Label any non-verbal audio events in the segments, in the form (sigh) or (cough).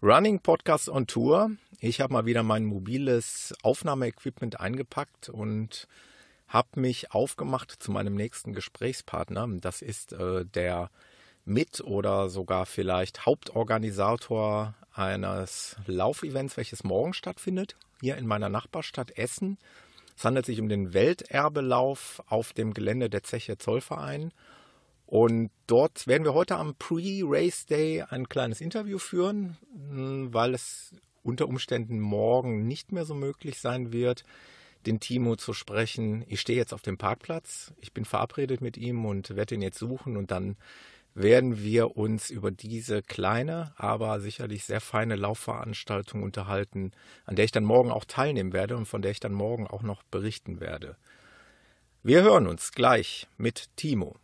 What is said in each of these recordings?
Running Podcast on Tour. Ich habe mal wieder mein mobiles Aufnahmeequipment eingepackt und habe mich aufgemacht zu meinem nächsten Gesprächspartner. Das ist äh, der Mit- oder sogar vielleicht Hauptorganisator eines Laufevents, welches morgen stattfindet, hier in meiner Nachbarstadt Essen. Es handelt sich um den Welterbelauf auf dem Gelände der Zeche Zollverein. Und dort werden wir heute am Pre-Race Day ein kleines Interview führen, hm, weil es unter Umständen morgen nicht mehr so möglich sein wird, den Timo zu sprechen. Ich stehe jetzt auf dem Parkplatz, ich bin verabredet mit ihm und werde ihn jetzt suchen und dann werden wir uns über diese kleine, aber sicherlich sehr feine Laufveranstaltung unterhalten, an der ich dann morgen auch teilnehmen werde und von der ich dann morgen auch noch berichten werde. Wir hören uns gleich mit Timo.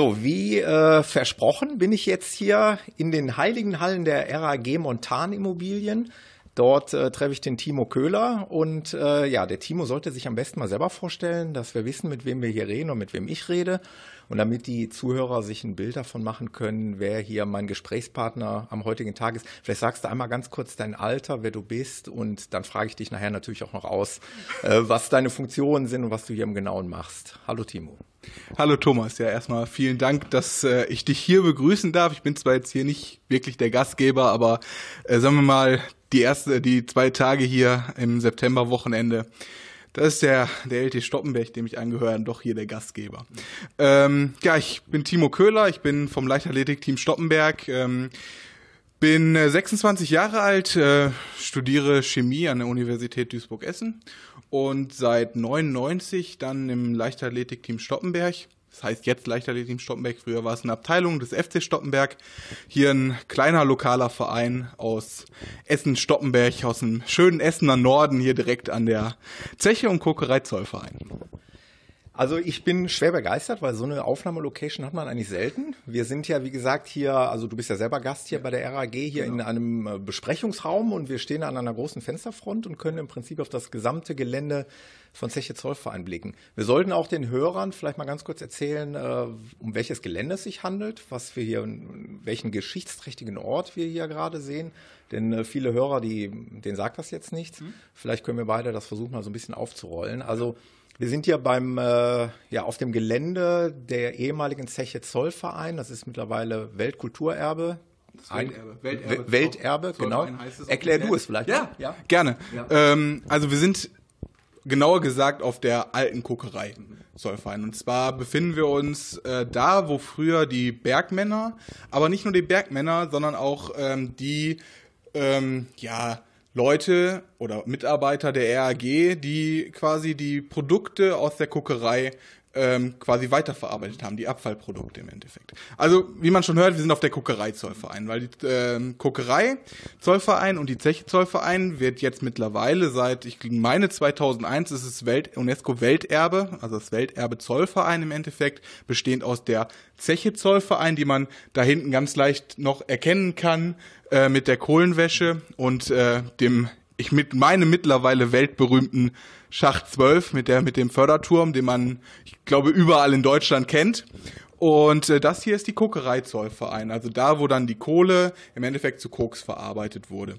So, wie äh, versprochen bin ich jetzt hier in den heiligen Hallen der RAG Montan Immobilien. Dort äh, treffe ich den Timo Köhler und äh, ja, der Timo sollte sich am besten mal selber vorstellen, dass wir wissen, mit wem wir hier reden und mit wem ich rede. Und damit die Zuhörer sich ein Bild davon machen können, wer hier mein Gesprächspartner am heutigen Tag ist. Vielleicht sagst du einmal ganz kurz dein Alter, wer du bist und dann frage ich dich nachher natürlich auch noch aus, äh, was deine Funktionen sind und was du hier im Genauen machst. Hallo Timo. Hallo Thomas, ja erstmal vielen Dank, dass äh, ich dich hier begrüßen darf. Ich bin zwar jetzt hier nicht wirklich der Gastgeber, aber äh, sagen wir mal die erste, die zwei Tage hier im September-Wochenende. Das ist der, der LT Stoppenberg, dem ich angehöre, doch hier der Gastgeber. Ähm, ja, ich bin Timo Köhler, ich bin vom Leichtathletik-Team Stoppenberg. Ähm, bin 26 äh, Jahre alt, äh, studiere Chemie an der Universität Duisburg-Essen und seit 99 dann im Leichtathletik-Team Stoppenberg. Das heißt jetzt Leichtathletik-Team Stoppenberg. Früher war es eine Abteilung des FC Stoppenberg. Hier ein kleiner lokaler Verein aus Essen-Stoppenberg, aus dem schönen Essener Norden, hier direkt an der Zeche und Kokerei Zollverein. Also ich bin schwer begeistert, weil so eine Aufnahmelocation hat man eigentlich selten. Wir sind ja, wie gesagt, hier, also du bist ja selber Gast hier bei der RAG, hier genau. in einem äh, Besprechungsraum und wir stehen an einer großen Fensterfront und können im Prinzip auf das gesamte Gelände von Zeche Zollverein blicken. Wir sollten auch den Hörern vielleicht mal ganz kurz erzählen, äh, um welches Gelände es sich handelt, was wir hier, welchen geschichtsträchtigen Ort wir hier gerade sehen. Denn äh, viele Hörer, die, denen sagt das jetzt nichts. Mhm. Vielleicht können wir beide das versuchen, mal so ein bisschen aufzurollen. Also wir sind hier beim, äh, ja, auf dem Gelände der ehemaligen Zeche Zollverein. Das ist mittlerweile Weltkulturerbe. Welterbe. Welterbe, Welterbe genau. Erklär du es vielleicht. Ja, ja. gerne. Ja. Ähm, also wir sind genauer gesagt auf der alten Kokerei Zollverein. Und zwar befinden wir uns äh, da, wo früher die Bergmänner, aber nicht nur die Bergmänner, sondern auch ähm, die, ähm, ja, Leute oder Mitarbeiter der RAG, die quasi die Produkte aus der Kokerei ähm, quasi weiterverarbeitet haben, die Abfallprodukte im Endeffekt. Also, wie man schon hört, wir sind auf der Kokerei Zollverein, weil die äh, Kokerei Zollverein und die Zeche Zollverein wird jetzt mittlerweile seit, ich meine 2001 ist es Welt, UNESCO Welterbe, also das Welterbe Zollverein im Endeffekt, bestehend aus der Zeche Zollverein, die man da hinten ganz leicht noch erkennen kann, äh, mit der Kohlenwäsche und äh, dem ich mit meinem mittlerweile weltberühmten Schacht 12 mit der mit dem Förderturm, den man ich glaube überall in Deutschland kennt. Und äh, das hier ist die Kokereizollverein, also da, wo dann die Kohle im Endeffekt zu Koks verarbeitet wurde.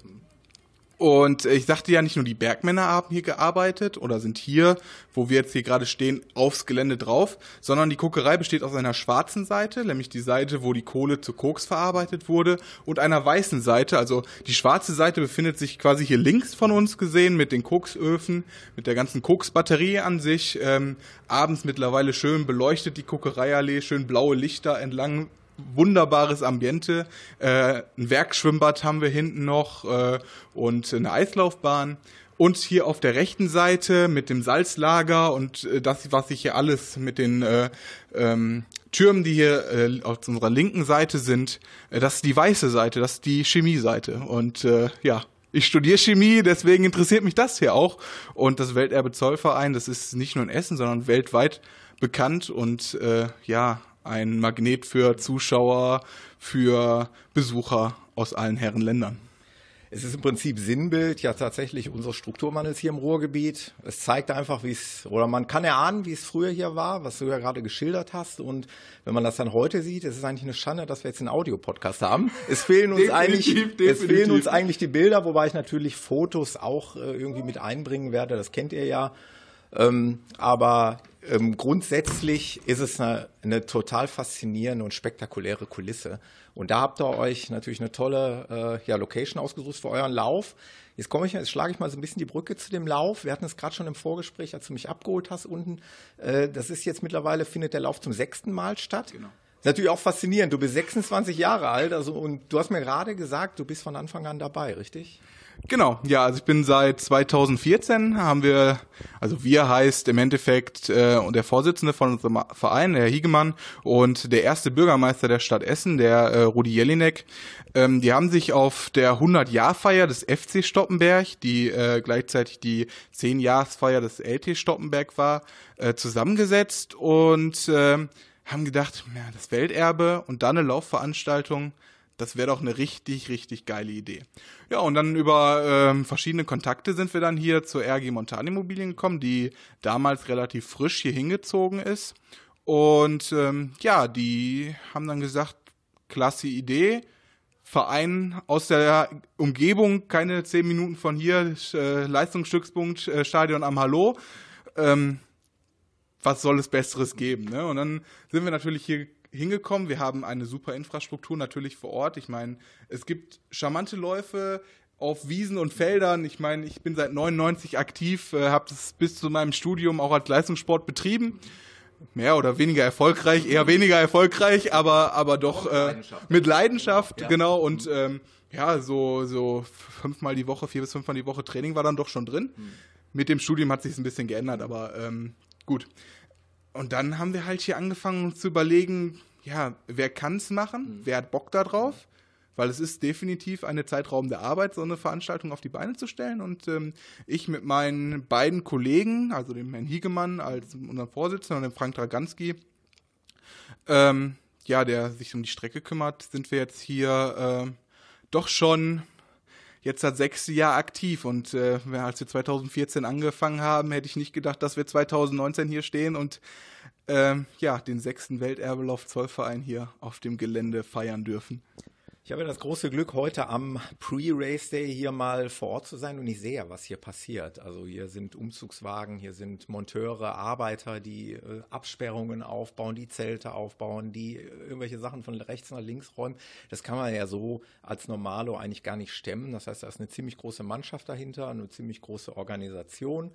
Und ich sagte ja, nicht nur die Bergmänner haben hier gearbeitet oder sind hier, wo wir jetzt hier gerade stehen, aufs Gelände drauf, sondern die Kokerei besteht aus einer schwarzen Seite, nämlich die Seite, wo die Kohle zu Koks verarbeitet wurde, und einer weißen Seite. Also die schwarze Seite befindet sich quasi hier links von uns gesehen mit den Koksöfen, mit der ganzen Koksbatterie an sich. Ähm, abends mittlerweile schön beleuchtet die Kokereiallee, schön blaue Lichter entlang wunderbares Ambiente. Äh, ein Werkschwimmbad haben wir hinten noch äh, und eine Eislaufbahn. Und hier auf der rechten Seite mit dem Salzlager und äh, das, was sich hier alles mit den äh, ähm, Türmen, die hier äh, auf unserer linken Seite sind, äh, das ist die weiße Seite, das ist die Chemieseite. Und äh, ja, ich studiere Chemie, deswegen interessiert mich das hier auch. Und das Welterbe Zollverein, das ist nicht nur in Essen, sondern weltweit bekannt und äh, ja, ein Magnet für Zuschauer, für Besucher aus allen Herren Ländern. Es ist im Prinzip Sinnbild ja tatsächlich unseres Strukturwandels hier im Ruhrgebiet. Es zeigt einfach, wie es, oder man kann erahnen, wie es früher hier war, was du ja gerade geschildert hast. Und wenn man das dann heute sieht, es ist eigentlich eine Schande, dass wir jetzt einen Audiopodcast haben. Es fehlen uns eigentlich, definitiv. es fehlen uns eigentlich die Bilder, wobei ich natürlich Fotos auch äh, irgendwie mit einbringen werde. Das kennt ihr ja. Ähm, aber ähm, grundsätzlich ist es eine, eine, total faszinierende und spektakuläre Kulisse. Und da habt ihr euch natürlich eine tolle äh, ja, Location ausgesucht für euren Lauf. Jetzt komme ich, jetzt schlage ich mal so ein bisschen die Brücke zu dem Lauf. Wir hatten es gerade schon im Vorgespräch, als du mich abgeholt hast unten. Äh, das ist jetzt mittlerweile findet der Lauf zum sechsten Mal statt. Genau. ist natürlich auch faszinierend. Du bist 26 Jahre alt, also und du hast mir gerade gesagt, du bist von Anfang an dabei, richtig? Genau, ja, also ich bin seit 2014 haben wir, also wir heißt im Endeffekt äh, der Vorsitzende von unserem Verein, der Herr Hiegemann und der erste Bürgermeister der Stadt Essen, der äh, Rudi Jelinek, ähm, die haben sich auf der 100-Jahr-Feier des FC Stoppenberg, die äh, gleichzeitig die 10-Jahres-Feier des LT Stoppenberg war, äh, zusammengesetzt und äh, haben gedacht, ja, das Welterbe und dann eine Laufveranstaltung, das wäre doch eine richtig, richtig geile Idee. Ja, und dann über ähm, verschiedene Kontakte sind wir dann hier zur RG Montan Immobilien gekommen, die damals relativ frisch hier hingezogen ist. Und ähm, ja, die haben dann gesagt, klasse Idee. Verein aus der Umgebung, keine zehn Minuten von hier, äh, Leistungsstützpunkt, äh, Stadion am Hallo. Ähm, was soll es Besseres geben? Ne? Und dann sind wir natürlich hier hingekommen. Wir haben eine super Infrastruktur natürlich vor Ort. Ich meine, es gibt charmante Läufe auf Wiesen und Feldern. Ich meine, ich bin seit 99 aktiv, äh, habe das bis zu meinem Studium auch als Leistungssport betrieben. Mehr oder weniger erfolgreich, eher weniger erfolgreich, aber, aber doch äh, Leidenschaft. mit Leidenschaft, ja. genau. Und ähm, ja, so, so fünfmal die Woche, vier bis fünfmal die Woche Training war dann doch schon drin. Mhm. Mit dem Studium hat sich ein bisschen geändert, aber ähm, gut. Und dann haben wir halt hier angefangen zu überlegen, ja, wer kann es machen? Mhm. Wer hat Bock darauf? Weil es ist definitiv eine zeitraubende Arbeit, so eine Veranstaltung auf die Beine zu stellen. Und ähm, ich mit meinen beiden Kollegen, also dem Herrn Hiegemann als unserem Vorsitzenden und dem Frank Draganski, ähm, ja, der sich um die Strecke kümmert, sind wir jetzt hier äh, doch schon jetzt seit sechs Jahr aktiv und äh, als wir 2014 angefangen haben, hätte ich nicht gedacht, dass wir 2019 hier stehen und ähm, ja, den sechsten Welterbelauf Zollverein hier auf dem Gelände feiern dürfen. Ich habe das große Glück, heute am Pre-Race Day hier mal vor Ort zu sein und ich sehe ja, was hier passiert. Also hier sind Umzugswagen, hier sind Monteure, Arbeiter, die äh, Absperrungen aufbauen, die Zelte aufbauen, die äh, irgendwelche Sachen von rechts nach links räumen. Das kann man ja so als Normalo eigentlich gar nicht stemmen. Das heißt, da ist eine ziemlich große Mannschaft dahinter, eine ziemlich große Organisation.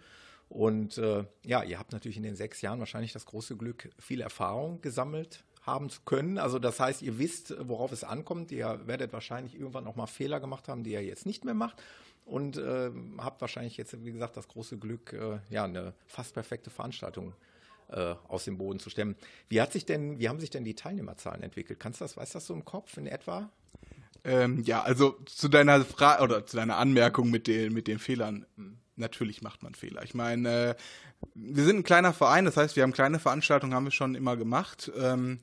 Und äh, ja, ihr habt natürlich in den sechs Jahren wahrscheinlich das große Glück, viel Erfahrung gesammelt haben zu können. Also das heißt, ihr wisst, worauf es ankommt. Ihr werdet wahrscheinlich irgendwann auch mal Fehler gemacht haben, die ihr jetzt nicht mehr macht. Und äh, habt wahrscheinlich jetzt, wie gesagt, das große Glück, äh, ja, eine fast perfekte Veranstaltung äh, aus dem Boden zu stemmen. Wie hat sich denn, wie haben sich denn die Teilnehmerzahlen entwickelt? Kannst du das, weißt du das so im Kopf in etwa? Ähm, ja, also zu deiner Frage oder zu deiner Anmerkung mit den, mit den Fehlern. Natürlich macht man Fehler. Ich meine, äh, wir sind ein kleiner Verein, das heißt, wir haben kleine Veranstaltungen, haben wir schon immer gemacht. Ähm,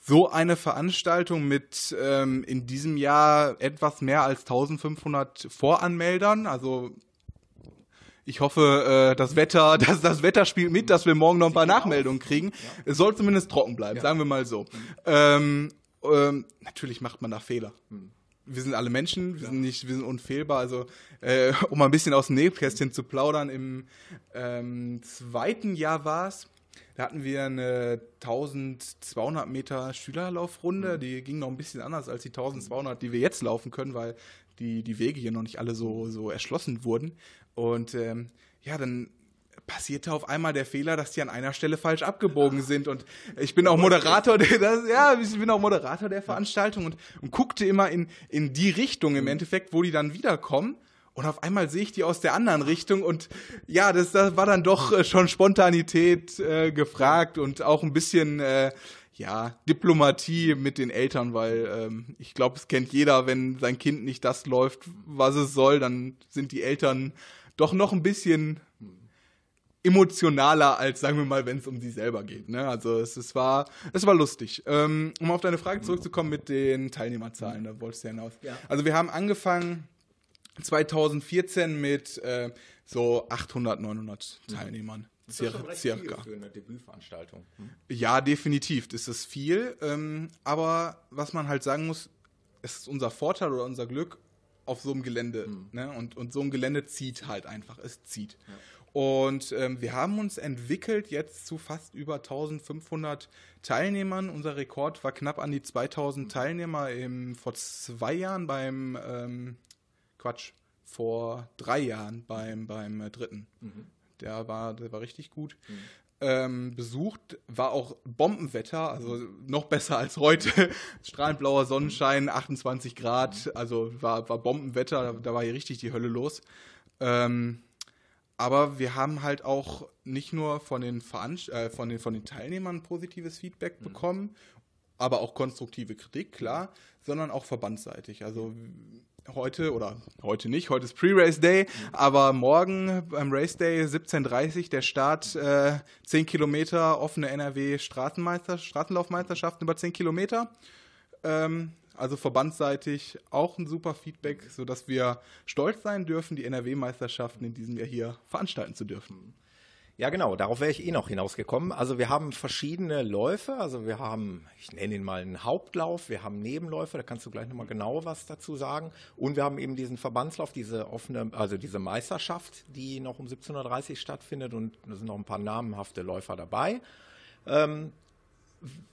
so eine Veranstaltung mit ähm, in diesem Jahr etwas mehr als 1500 Voranmeldern, also ich hoffe, äh, das Wetter, (laughs) dass das Wetter spielt mit, dass wir morgen noch ein paar Nachmeldungen kriegen. Ja. Es soll zumindest trocken bleiben, ja. sagen wir mal so. Mhm. Ähm, ähm, natürlich macht man da Fehler. Mhm wir sind alle Menschen, wir ja. sind nicht, wir sind unfehlbar. Also äh, um mal ein bisschen aus dem Nähkästchen zu plaudern, im ähm, zweiten Jahr war es, da hatten wir eine 1200 Meter Schülerlaufrunde, mhm. die ging noch ein bisschen anders als die 1200, die wir jetzt laufen können, weil die, die Wege hier noch nicht alle so, so erschlossen wurden. Und ähm, ja, dann passierte auf einmal der Fehler, dass die an einer Stelle falsch abgebogen sind. Und ich bin auch Moderator der, das, ja, ich bin auch Moderator der Veranstaltung und, und guckte immer in, in die Richtung im Endeffekt, wo die dann wiederkommen. Und auf einmal sehe ich die aus der anderen Richtung und ja, das, das war dann doch äh, schon Spontanität äh, gefragt und auch ein bisschen, äh, ja, Diplomatie mit den Eltern, weil ähm, ich glaube, es kennt jeder, wenn sein Kind nicht das läuft, was es soll, dann sind die Eltern doch noch ein bisschen emotionaler als, sagen wir mal, wenn es um sie selber geht. Ne? Also es, es, war, es war lustig. Ähm, um auf deine Frage zurückzukommen mit den Teilnehmerzahlen, da wolltest du hinaus. Ja. Also wir haben angefangen 2014 mit äh, so 800, 900 Teilnehmern. Das ist schon recht circa. Viel für eine Debütveranstaltung. Hm? Ja, definitiv. Das ist viel. Ähm, aber was man halt sagen muss, es ist unser Vorteil oder unser Glück auf so einem Gelände. Hm. Ne? Und, und so ein Gelände zieht halt einfach. Es zieht. Ja. Und ähm, wir haben uns entwickelt jetzt zu fast über 1500 Teilnehmern. Unser Rekord war knapp an die 2000 Teilnehmer im, vor zwei Jahren beim, ähm, Quatsch, vor drei Jahren beim, beim äh, dritten. Mhm. Der, war, der war richtig gut. Mhm. Ähm, besucht, war auch Bombenwetter, also noch besser als heute. (laughs) Strahlend blauer Sonnenschein, 28 Grad, also war, war Bombenwetter, da, da war hier richtig die Hölle los. Ähm, aber wir haben halt auch nicht nur von den, Veranst äh, von den, von den Teilnehmern positives Feedback mhm. bekommen, aber auch konstruktive Kritik, klar, sondern auch verbandsseitig. Also heute oder heute nicht, heute ist Pre-Race Day, mhm. aber morgen beim Race Day 17.30 der Start, äh, 10 Kilometer offene NRW Straßenmeister, Straßenlaufmeisterschaften über 10 Kilometer. Ähm, also verbandsseitig auch ein super Feedback, sodass wir stolz sein dürfen, die NRW-Meisterschaften in diesem Jahr hier veranstalten zu dürfen. Ja, genau, darauf wäre ich eh noch hinausgekommen. Also wir haben verschiedene Läufe, also wir haben, ich nenne ihn mal einen Hauptlauf, wir haben Nebenläufe, da kannst du gleich nochmal genau was dazu sagen. Und wir haben eben diesen Verbandslauf, diese offene, also diese Meisterschaft, die noch um 17.30 Uhr stattfindet und da sind noch ein paar namenhafte Läufer dabei. Ähm,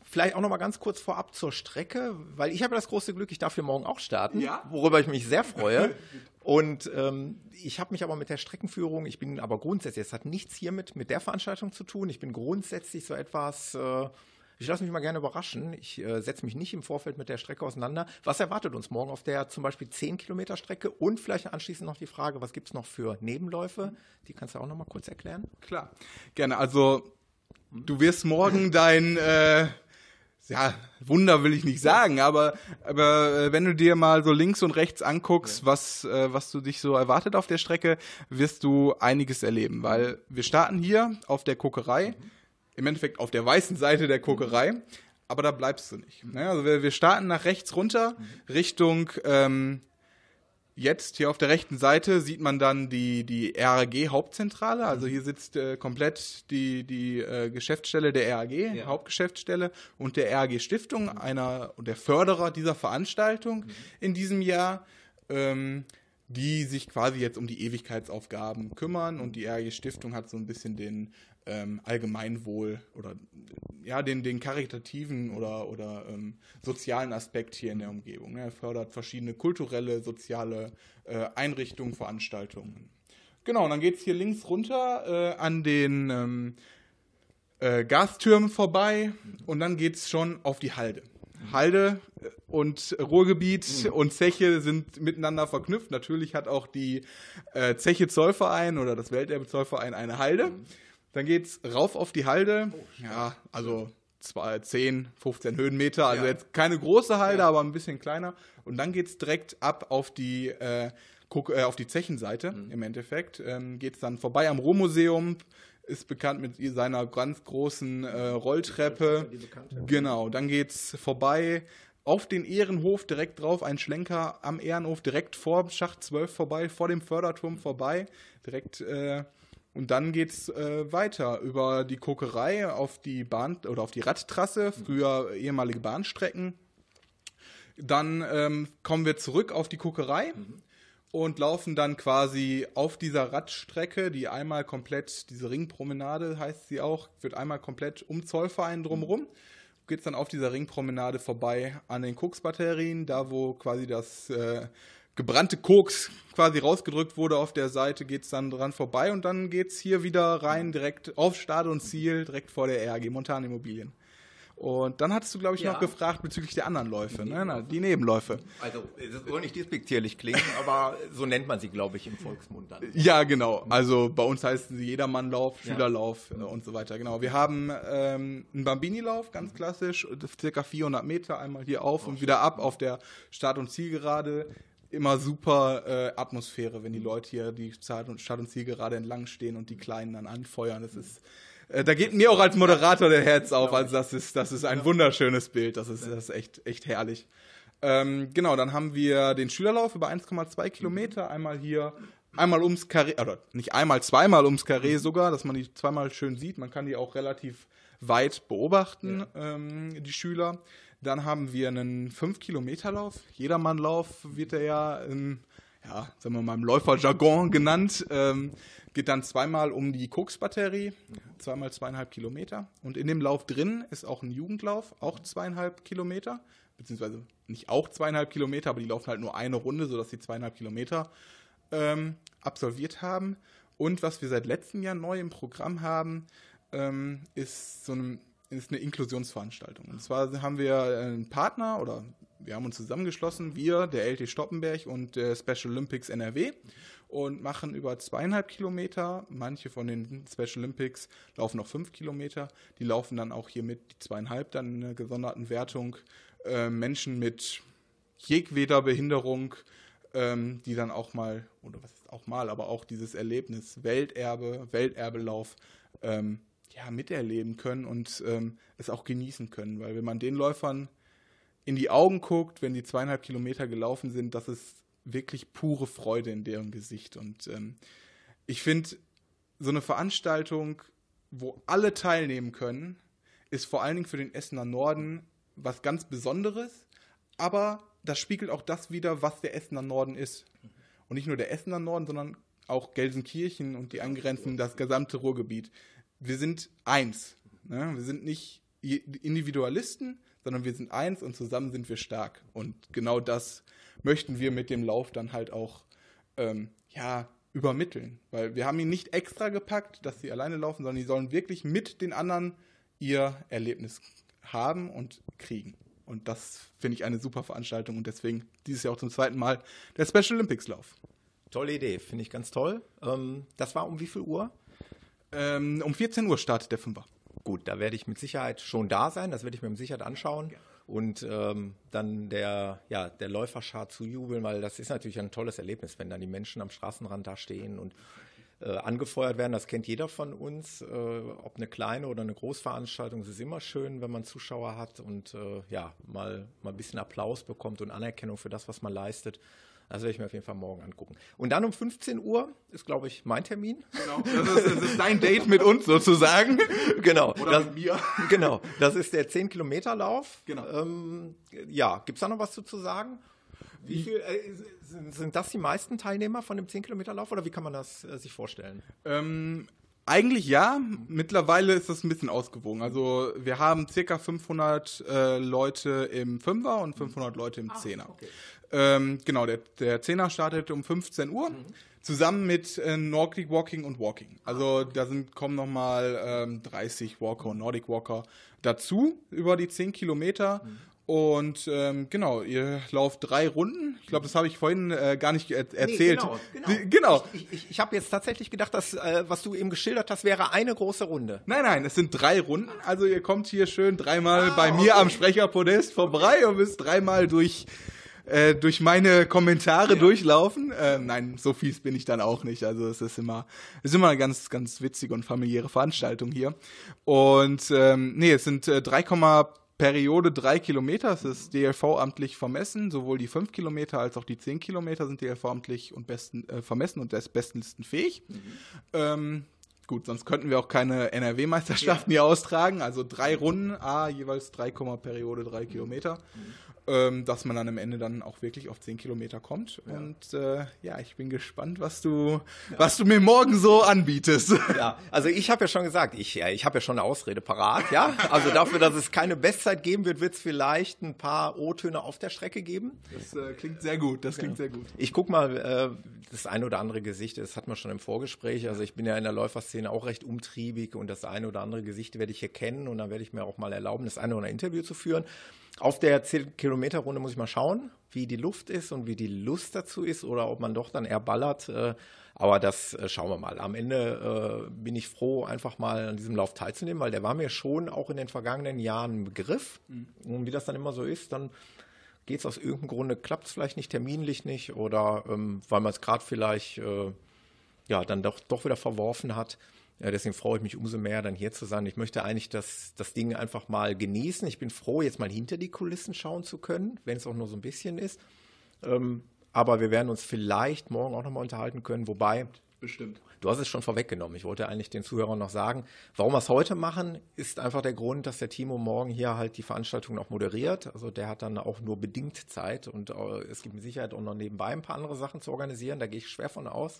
Vielleicht auch noch mal ganz kurz vorab zur Strecke, weil ich habe das große Glück, ich darf hier morgen auch starten, ja. worüber ich mich sehr freue. (laughs) Und ähm, ich habe mich aber mit der Streckenführung, ich bin aber grundsätzlich, es hat nichts hiermit mit der Veranstaltung zu tun. Ich bin grundsätzlich so etwas, äh, ich lasse mich mal gerne überraschen. Ich äh, setze mich nicht im Vorfeld mit der Strecke auseinander. Was erwartet uns morgen auf der zum Beispiel 10 Kilometer Strecke? Und vielleicht anschließend noch die Frage, was gibt es noch für Nebenläufe? Die kannst du auch noch mal kurz erklären. Klar, gerne. Also du wirst morgen dein äh, ja, Wunder will ich nicht sagen, aber, aber äh, wenn du dir mal so links und rechts anguckst, ja. was, äh, was du dich so erwartet auf der Strecke, wirst du einiges erleben, weil wir starten hier auf der Kokerei, mhm. im Endeffekt auf der weißen Seite der Kokerei, aber da bleibst du nicht. Ne? Also wir, wir starten nach rechts runter mhm. Richtung ähm, Jetzt hier auf der rechten Seite sieht man dann die, die RAG-Hauptzentrale. Also hier sitzt äh, komplett die, die äh, Geschäftsstelle der RAG, ja. Hauptgeschäftsstelle und der RAG Stiftung, einer der Förderer dieser Veranstaltung mhm. in diesem Jahr. Ähm, die sich quasi jetzt um die Ewigkeitsaufgaben kümmern und die RAG Stiftung hat so ein bisschen den ähm, Allgemeinwohl oder ja, den, den karitativen oder, oder ähm, sozialen Aspekt hier in der Umgebung. Er fördert verschiedene kulturelle, soziale äh, Einrichtungen, Veranstaltungen. Genau, und dann geht es hier links runter äh, an den ähm, äh, Gastürmen vorbei und dann geht es schon auf die Halde. Halde und Ruhrgebiet mhm. und Zeche sind miteinander verknüpft. Natürlich hat auch die äh, Zeche Zollverein oder das Welterbe Zollverein eine Halde. Mhm. Dann geht's rauf auf die Halde. Oh, ja, also zwei, 10, 15 Höhenmeter. Also ja. jetzt keine große Halde, ja. aber ein bisschen kleiner. Und dann geht's direkt ab auf die, äh, äh, auf die Zechenseite mhm. im Endeffekt. Ähm, geht's dann vorbei am Ruhrmuseum. Ist bekannt mit seiner ganz großen äh, Rolltreppe. Genau, dann geht's vorbei auf den Ehrenhof direkt drauf, ein Schlenker am Ehrenhof direkt vor Schacht 12 vorbei, vor dem Förderturm vorbei, direkt äh, und dann geht's äh, weiter über die Kokerei auf die Bahn oder auf die Radtrasse, früher ehemalige Bahnstrecken. Dann ähm, kommen wir zurück auf die Kokerei mhm. und laufen dann quasi auf dieser Radstrecke, die einmal komplett, diese Ringpromenade heißt sie auch, wird einmal komplett um Zollverein drumherum. Mhm. Geht es dann auf dieser Ringpromenade vorbei an den Koksbatterien, da wo quasi das äh, gebrannte Koks quasi rausgedrückt wurde auf der Seite, geht es dann dran vorbei und dann geht es hier wieder rein, direkt auf Start und Ziel, direkt vor der RG Montan Immobilien. Und dann hattest du, glaube ich, ja. noch gefragt bezüglich der anderen Läufe, die, ne? Na, die Nebenläufe. Also, es soll nicht despektierlich klingen, (laughs) aber so nennt man sie, glaube ich, im Volksmund dann. Ja, genau. Also bei uns heißt sie Jedermannlauf, Schülerlauf ja. Äh, und so weiter. Genau. Wir haben ähm, einen Bambini-Lauf, ganz klassisch, circa 400 Meter, einmal hier auf oh, und wieder ab auf der Start- und Zielgerade immer super äh, Atmosphäre, wenn die Leute hier die Start- und, Start und Zielgerade entlang stehen und die Kleinen dann anfeuern. Das ist äh, da geht mir auch als Moderator der Herz auf. Also das ist, das ist ein wunderschönes Bild. Das ist, das ist echt, echt herrlich. Ähm, genau, dann haben wir den Schülerlauf über 1,2 Kilometer. Einmal hier, einmal ums Karree, oder nicht einmal, zweimal ums Karree sogar, dass man die zweimal schön sieht. Man kann die auch relativ weit beobachten, ja. ähm, die Schüler. Dann haben wir einen 5-Kilometer-Lauf. Jedermannlauf wird er ja, im, ja, sagen wir mal, im Läuferjargon genannt. Ähm, geht dann zweimal um die Koksbatterie, zweimal zweieinhalb Kilometer. Und in dem Lauf drin ist auch ein Jugendlauf, auch zweieinhalb Kilometer, beziehungsweise nicht auch zweieinhalb Kilometer, aber die laufen halt nur eine Runde, sodass sie zweieinhalb Kilometer ähm, absolviert haben. Und was wir seit letztem Jahr neu im Programm haben, ähm, ist so ein, ist eine Inklusionsveranstaltung. Und zwar haben wir einen Partner oder wir haben uns zusammengeschlossen, wir, der LT Stoppenberg und der Special Olympics NRW und machen über zweieinhalb Kilometer. Manche von den Special Olympics laufen noch fünf Kilometer. Die laufen dann auch hier mit die zweieinhalb dann in einer gesonderten Wertung. Äh, Menschen mit jedweder Behinderung, ähm, die dann auch mal, oder was ist auch mal, aber auch dieses Erlebnis Welterbe, Welterbelauf ähm, ja, miterleben können und ähm, es auch genießen können. Weil wenn man den Läufern in die Augen guckt, wenn die zweieinhalb Kilometer gelaufen sind, das ist wirklich pure Freude in deren Gesicht. Und ähm, ich finde, so eine Veranstaltung, wo alle teilnehmen können, ist vor allen Dingen für den Essener Norden was ganz Besonderes, aber das spiegelt auch das wieder, was der Essener Norden ist. Und nicht nur der Essener Norden, sondern auch Gelsenkirchen und die angrenzenden, das gesamte Ruhrgebiet. Wir sind eins. Ne? Wir sind nicht Individualisten, sondern wir sind eins und zusammen sind wir stark. Und genau das möchten wir mit dem Lauf dann halt auch ähm, ja, übermitteln. Weil wir haben ihn nicht extra gepackt, dass sie alleine laufen, sondern die sollen wirklich mit den anderen ihr Erlebnis haben und kriegen. Und das finde ich eine super Veranstaltung und deswegen dieses Jahr auch zum zweiten Mal der Special Olympics Lauf. Tolle Idee, finde ich ganz toll. Ähm, das war um wie viel Uhr? Ähm, um 14 Uhr startet der Fünfer. Gut, da werde ich mit Sicherheit schon da sein, das werde ich mir mit Sicherheit anschauen. Ja und ähm, dann der, ja, der Läuferschar zu jubeln, weil das ist natürlich ein tolles Erlebnis, wenn dann die Menschen am Straßenrand da stehen und äh, angefeuert werden. Das kennt jeder von uns. Äh, ob eine kleine oder eine Großveranstaltung, es ist immer schön, wenn man Zuschauer hat und äh, ja, mal, mal ein bisschen Applaus bekommt und Anerkennung für das, was man leistet. Das werde ich mir auf jeden Fall morgen angucken. Und dann um 15 Uhr ist, glaube ich, mein Termin. Genau, das ist, das ist dein (laughs) Date mit uns sozusagen. genau. Oder das, mit mir. (laughs) Genau, das ist der 10-Kilometer-Lauf. Genau. Ähm, ja, gibt es da noch was zu, zu sagen? Wie viel, äh, sind, sind, das die meisten Teilnehmer von dem 10-Kilometer-Lauf oder wie kann man das äh, sich vorstellen? Ähm, eigentlich ja. Mittlerweile ist das ein bisschen ausgewogen. Also wir haben circa 500 äh, Leute im Fünfer und 500 Leute im ah, Zehner. Okay. Ähm, genau, der, der Zehner startet um 15 Uhr. Mhm. Zusammen mit äh, Nordic Walking und Walking. Also da sind, kommen nochmal ähm, 30 Walker und Nordic Walker dazu über die 10 Kilometer. Mhm. Und ähm, genau, ihr lauft drei Runden. Ich glaube, das habe ich vorhin äh, gar nicht er erzählt. Nee, genau. genau. genau. Ich, ich, ich habe jetzt tatsächlich gedacht, dass äh, was du eben geschildert hast, wäre eine große Runde. Nein, nein, es sind drei Runden. Also ihr kommt hier schön dreimal ah, bei mir okay. am Sprecherpodest vorbei und müsst dreimal durch äh, durch meine Kommentare ja. durchlaufen. Äh, nein, so fies bin ich dann auch nicht. Also es ist immer, es ist immer eine ganz, ganz witzige und familiäre Veranstaltung hier. Und ähm, nee, es sind äh, 3, Periode drei Kilometer. Es ist DLV-amtlich vermessen. Sowohl die fünf Kilometer als auch die zehn Kilometer sind DLV-amtlich und besten, äh, vermessen und des bestensten fähig. Mhm. Ähm, gut, sonst könnten wir auch keine NRW-Meisterschaften ja. hier austragen. Also drei Runden, a jeweils drei Periode drei Kilometer. Mhm. Ähm, dass man dann am Ende dann auch wirklich auf 10 Kilometer kommt. Ja. Und äh, ja, ich bin gespannt, was du, ja. was du mir morgen so anbietest. (laughs) Ja, also ich habe ja schon gesagt, ich, ja, ich habe ja schon eine Ausrede parat, ja. Also dafür, dass es keine Bestzeit geben wird, wird es vielleicht ein paar O-Töne auf der Strecke geben. Das äh, klingt sehr gut, das klingt sehr gut. Ich guck mal, äh, das eine oder andere Gesicht, das hat man schon im Vorgespräch. Also ich bin ja in der Läuferszene auch recht umtriebig und das eine oder andere Gesicht werde ich hier kennen und dann werde ich mir auch mal erlauben, das eine oder andere Interview zu führen. Auf der 10-Kilometer-Runde muss ich mal schauen, wie die Luft ist und wie die Lust dazu ist oder ob man doch dann eher ballert. Äh, aber das äh, schauen wir mal. Am Ende äh, bin ich froh, einfach mal an diesem Lauf teilzunehmen, weil der war mir schon auch in den vergangenen Jahren ein Begriff. Mhm. Und wie das dann immer so ist, dann geht es aus irgendeinem Grunde, klappt es vielleicht nicht, terminlich nicht oder ähm, weil man es gerade vielleicht äh, ja dann doch, doch wieder verworfen hat. Ja, deswegen freue ich mich umso mehr, dann hier zu sein. Ich möchte eigentlich das, das Ding einfach mal genießen. Ich bin froh, jetzt mal hinter die Kulissen schauen zu können, wenn es auch nur so ein bisschen ist. Ähm, aber wir werden uns vielleicht morgen auch nochmal unterhalten können, wobei. Bestimmt. Du hast es schon vorweggenommen. Ich wollte eigentlich den Zuhörern noch sagen, warum wir es heute machen, ist einfach der Grund, dass der Timo morgen hier halt die Veranstaltung noch moderiert. Also der hat dann auch nur bedingt Zeit und äh, es gibt mit Sicherheit auch noch nebenbei ein paar andere Sachen zu organisieren. Da gehe ich schwer von aus.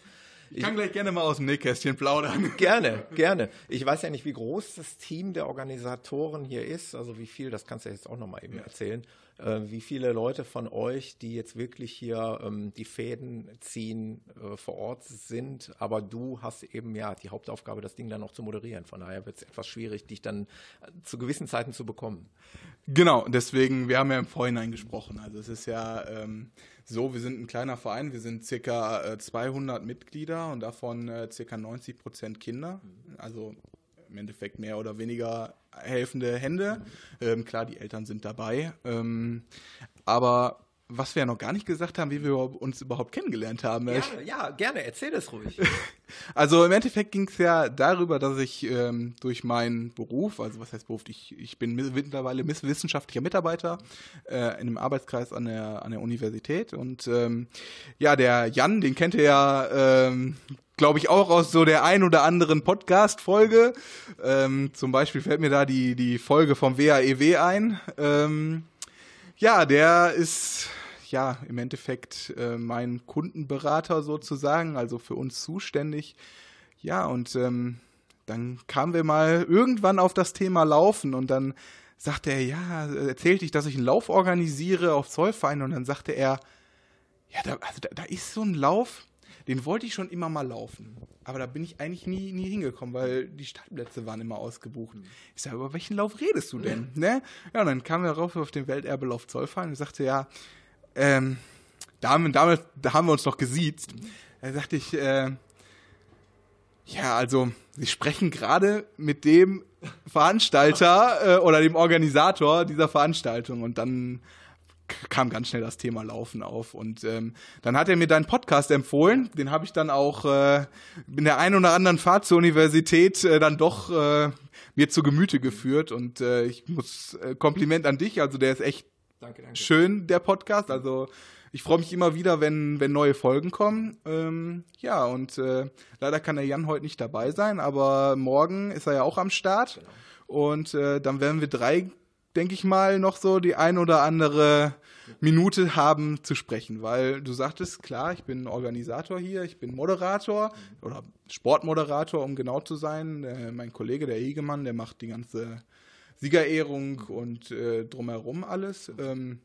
Ich kann gleich gerne mal aus dem Nähkästchen plaudern. (laughs) Gerne, gerne. Ich weiß ja nicht, wie groß das Team der Organisatoren hier ist, also wie viel, das kannst du jetzt auch noch mal eben ja. erzählen, äh, wie viele Leute von euch, die jetzt wirklich hier ähm, die Fäden ziehen, äh, vor Ort sind, aber du hast eben ja die Hauptaufgabe, das Ding dann noch zu moderieren. Von daher wird es etwas schwierig, dich dann äh, zu gewissen Zeiten zu bekommen. Genau, deswegen, wir haben ja im Vorhinein gesprochen. Also es ist ja ähm, so, wir sind ein kleiner Verein, wir sind circa äh, 200 Mitglieder und davon äh, circa 90 Prozent Kinder. Also im Endeffekt mehr oder weniger helfende Hände. Ähm, klar, die Eltern sind dabei. Ähm, aber was wir ja noch gar nicht gesagt haben, wie wir uns überhaupt kennengelernt haben. Ja, ja gerne, erzähl das ruhig. (laughs) also im Endeffekt ging es ja darüber, dass ich ähm, durch meinen Beruf, also was heißt Beruf, ich, ich bin mittlerweile wissenschaftlicher Mitarbeiter äh, in einem Arbeitskreis an der, an der Universität und ähm, ja, der Jan, den kennt ihr ja ähm, glaube ich, auch aus so der ein oder anderen Podcast-Folge. Ähm, zum Beispiel fällt mir da die, die Folge vom WAEW e ein. Ja, der ist ja im Endeffekt äh, mein Kundenberater sozusagen, also für uns zuständig. Ja, und ähm, dann kamen wir mal irgendwann auf das Thema Laufen und dann sagte er, ja, erzählte ich, dass ich einen Lauf organisiere auf Zollverein und dann sagte er, ja, da, also da, da ist so ein Lauf, den wollte ich schon immer mal laufen. Aber da bin ich eigentlich nie, nie hingekommen, weil die Startplätze waren immer ausgebucht. Ich sage, über welchen Lauf redest du denn? ne? Ja, und dann kam er rauf auf den Welterbelauf Zollverein und sagte, ja, ähm, da haben, damals, da haben wir uns doch gesiezt. Da sagte ich, äh, ja, also, Sie sprechen gerade mit dem Veranstalter äh, oder dem Organisator dieser Veranstaltung. Und dann kam ganz schnell das Thema Laufen auf. Und ähm, dann hat er mir deinen Podcast empfohlen. Den habe ich dann auch äh, in der einen oder anderen Fahrt zur Universität äh, dann doch äh, mir zu Gemüte geführt. Und äh, ich muss äh, Kompliment an dich. Also der ist echt danke, danke. schön, der Podcast. Also ich freue mich immer wieder, wenn, wenn neue Folgen kommen. Ähm, ja, und äh, leider kann der Jan heute nicht dabei sein, aber morgen ist er ja auch am Start. Genau. Und äh, dann werden wir drei denke ich mal, noch so die ein oder andere Minute haben zu sprechen, weil du sagtest, klar, ich bin Organisator hier, ich bin Moderator oder Sportmoderator, um genau zu sein. Äh, mein Kollege, der Egemann, der macht die ganze Siegerehrung und äh, drumherum alles. Ähm,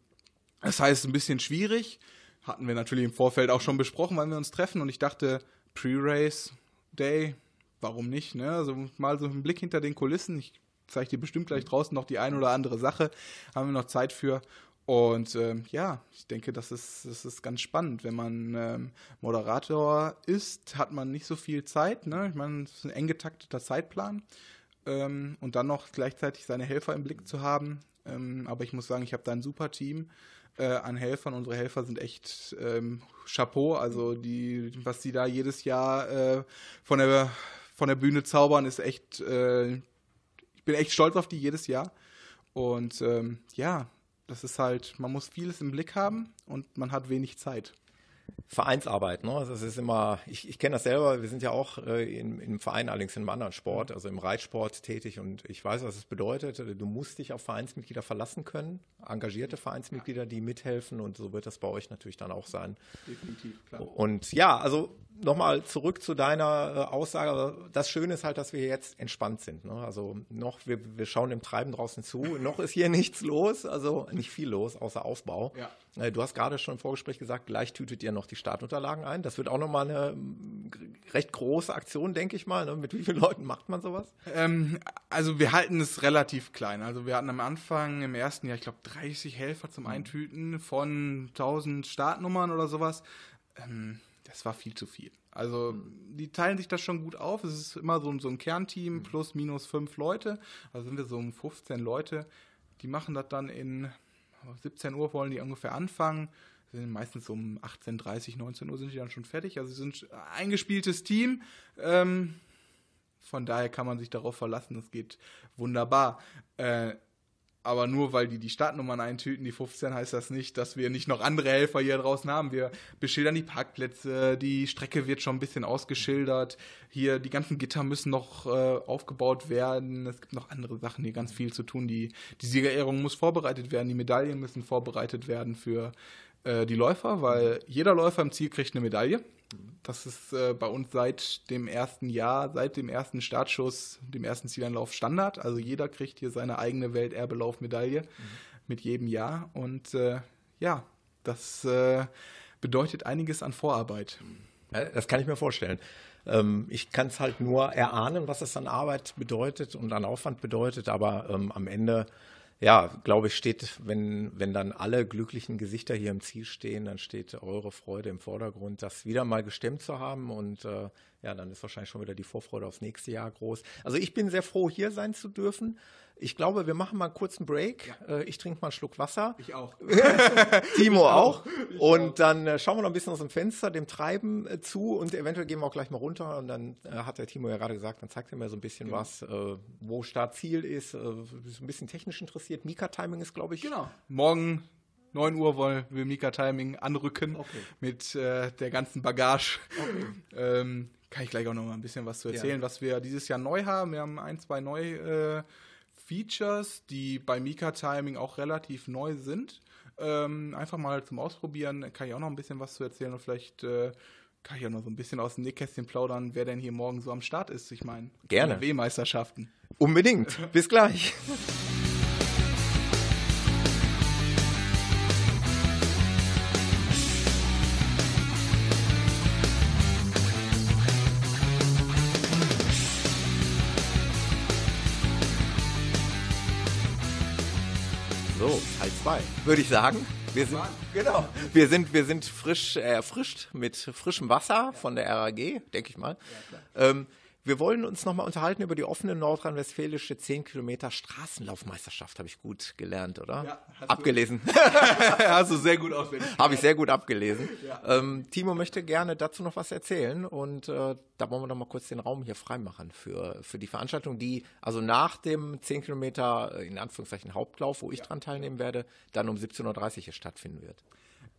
das heißt, ein bisschen schwierig. Hatten wir natürlich im Vorfeld auch schon besprochen, wann wir uns treffen und ich dachte, Pre-Race Day, warum nicht? Ne? Also mal so einen Blick hinter den Kulissen. Ich zeige dir bestimmt gleich draußen noch die ein oder andere Sache. Haben wir noch Zeit für. Und ähm, ja, ich denke, das ist, das ist ganz spannend. Wenn man ähm, Moderator ist, hat man nicht so viel Zeit. Ne? Ich meine, es ist ein eng getakteter Zeitplan. Ähm, und dann noch gleichzeitig seine Helfer im Blick zu haben. Ähm, aber ich muss sagen, ich habe da ein super Team äh, an Helfern. Unsere Helfer sind echt ähm, Chapeau. Also die, was die da jedes Jahr äh, von der von der Bühne zaubern, ist echt äh, ich bin echt stolz auf die jedes Jahr. Und ähm, ja, das ist halt, man muss vieles im Blick haben und man hat wenig Zeit. Vereinsarbeit, ne? Das ist immer, ich, ich kenne das selber, wir sind ja auch äh, in, im Verein, allerdings in einem anderen Sport, also im Reitsport tätig und ich weiß, was es bedeutet. Du musst dich auf Vereinsmitglieder verlassen können, engagierte Vereinsmitglieder, die mithelfen und so wird das bei euch natürlich dann auch sein. Definitiv, klar. Und ja, also nochmal zurück zu deiner äh, Aussage. Das Schöne ist halt, dass wir jetzt entspannt sind. Ne? Also noch, wir, wir schauen dem Treiben draußen zu. noch ist hier (laughs) nichts los, also nicht viel los, außer Aufbau. Ja. Äh, du hast gerade schon im Vorgespräch gesagt, gleich tütet ihr noch die Startunterlagen ein. Das wird auch nochmal eine ähm, recht große Aktion, denke ich mal. Ne? Mit wie vielen Leuten macht man sowas? Ähm, also wir halten es relativ klein. Also wir hatten am Anfang im ersten Jahr, ich glaube, 30 Helfer zum Eintüten von 1000 Startnummern oder sowas. Ähm, das war viel zu viel. Also mhm. die teilen sich das schon gut auf. Es ist immer so, so ein Kernteam mhm. plus minus fünf Leute. Also sind wir so um 15 Leute. Die machen das dann in 17 Uhr wollen die ungefähr anfangen. Sind meistens um 18.30, 19 Uhr sind die dann schon fertig. Also sie sind ein eingespieltes Team. Ähm, von daher kann man sich darauf verlassen, es geht wunderbar. Äh, aber nur weil die die Startnummern eintüten, die 15, heißt das nicht, dass wir nicht noch andere Helfer hier draußen haben. Wir beschildern die Parkplätze, die Strecke wird schon ein bisschen ausgeschildert. Hier, die ganzen Gitter müssen noch äh, aufgebaut werden. Es gibt noch andere Sachen, hier ganz viel zu tun. Die, die Siegerehrung muss vorbereitet werden, die Medaillen müssen vorbereitet werden für äh, die Läufer, weil jeder Läufer im Ziel kriegt eine Medaille. Das ist äh, bei uns seit dem ersten Jahr, seit dem ersten Startschuss, dem ersten Zielanlauf Standard. Also jeder kriegt hier seine eigene Welterbelaufmedaille mhm. mit jedem Jahr. Und äh, ja, das äh, bedeutet einiges an Vorarbeit. Das kann ich mir vorstellen. Ähm, ich kann es halt nur erahnen, was es an Arbeit bedeutet und an Aufwand bedeutet, aber ähm, am Ende ja, glaube ich, steht, wenn, wenn dann alle glücklichen Gesichter hier im Ziel stehen, dann steht eure Freude im Vordergrund, das wieder mal gestemmt zu haben. Und äh, ja, dann ist wahrscheinlich schon wieder die Vorfreude aufs nächste Jahr groß. Also ich bin sehr froh, hier sein zu dürfen. Ich glaube, wir machen mal einen kurzen Break. Ja. Äh, ich trinke mal einen Schluck Wasser. Ich auch. (laughs) Timo ich auch. Ich und auch. dann äh, schauen wir noch ein bisschen aus dem Fenster dem Treiben äh, zu und eventuell gehen wir auch gleich mal runter. Und dann hat der Timo ja gerade gesagt, dann zeigt er mir so ein bisschen genau. was, wo Startziel ist. ist ein bisschen technisch interessiert. Mika-Timing ist, glaube ich. Genau. Morgen 9 Uhr wollen wir Mika Timing anrücken okay. mit äh, der ganzen Bagage. Okay. Ähm, kann ich gleich auch noch mal ein bisschen was zu erzählen, ja. was wir dieses Jahr neu haben. Wir haben ein, zwei neue äh, Features, die bei Mika Timing auch relativ neu sind. Ähm, einfach mal zum Ausprobieren kann ich auch noch ein bisschen was zu erzählen und vielleicht äh, kann ich auch noch so ein bisschen aus dem Nähkästchen plaudern, wer denn hier morgen so am Start ist. Ich meine, gerne. W-Meisterschaften. Unbedingt. Bis gleich. (laughs) würde ich sagen. Wir sind, genau. wir sind, wir sind frisch erfrischt mit frischem Wasser von der RAG, denke ich mal. Ja, ähm, wir wollen uns nochmal unterhalten über die offene nordrhein-westfälische 10 Kilometer Straßenlaufmeisterschaft. Habe ich gut gelernt, oder? Ja, hast abgelesen. Du, (laughs) hast du sehr gut auswendig. Habe ich sehr gut abgelesen. Ja. Ähm, Timo möchte gerne dazu noch was erzählen und äh, da wollen wir noch mal kurz den Raum hier freimachen für, für die Veranstaltung, die also nach dem 10 Kilometer, äh, in Anführungszeichen Hauptlauf, wo ich ja. dran teilnehmen werde, dann um 17.30 Uhr hier stattfinden wird.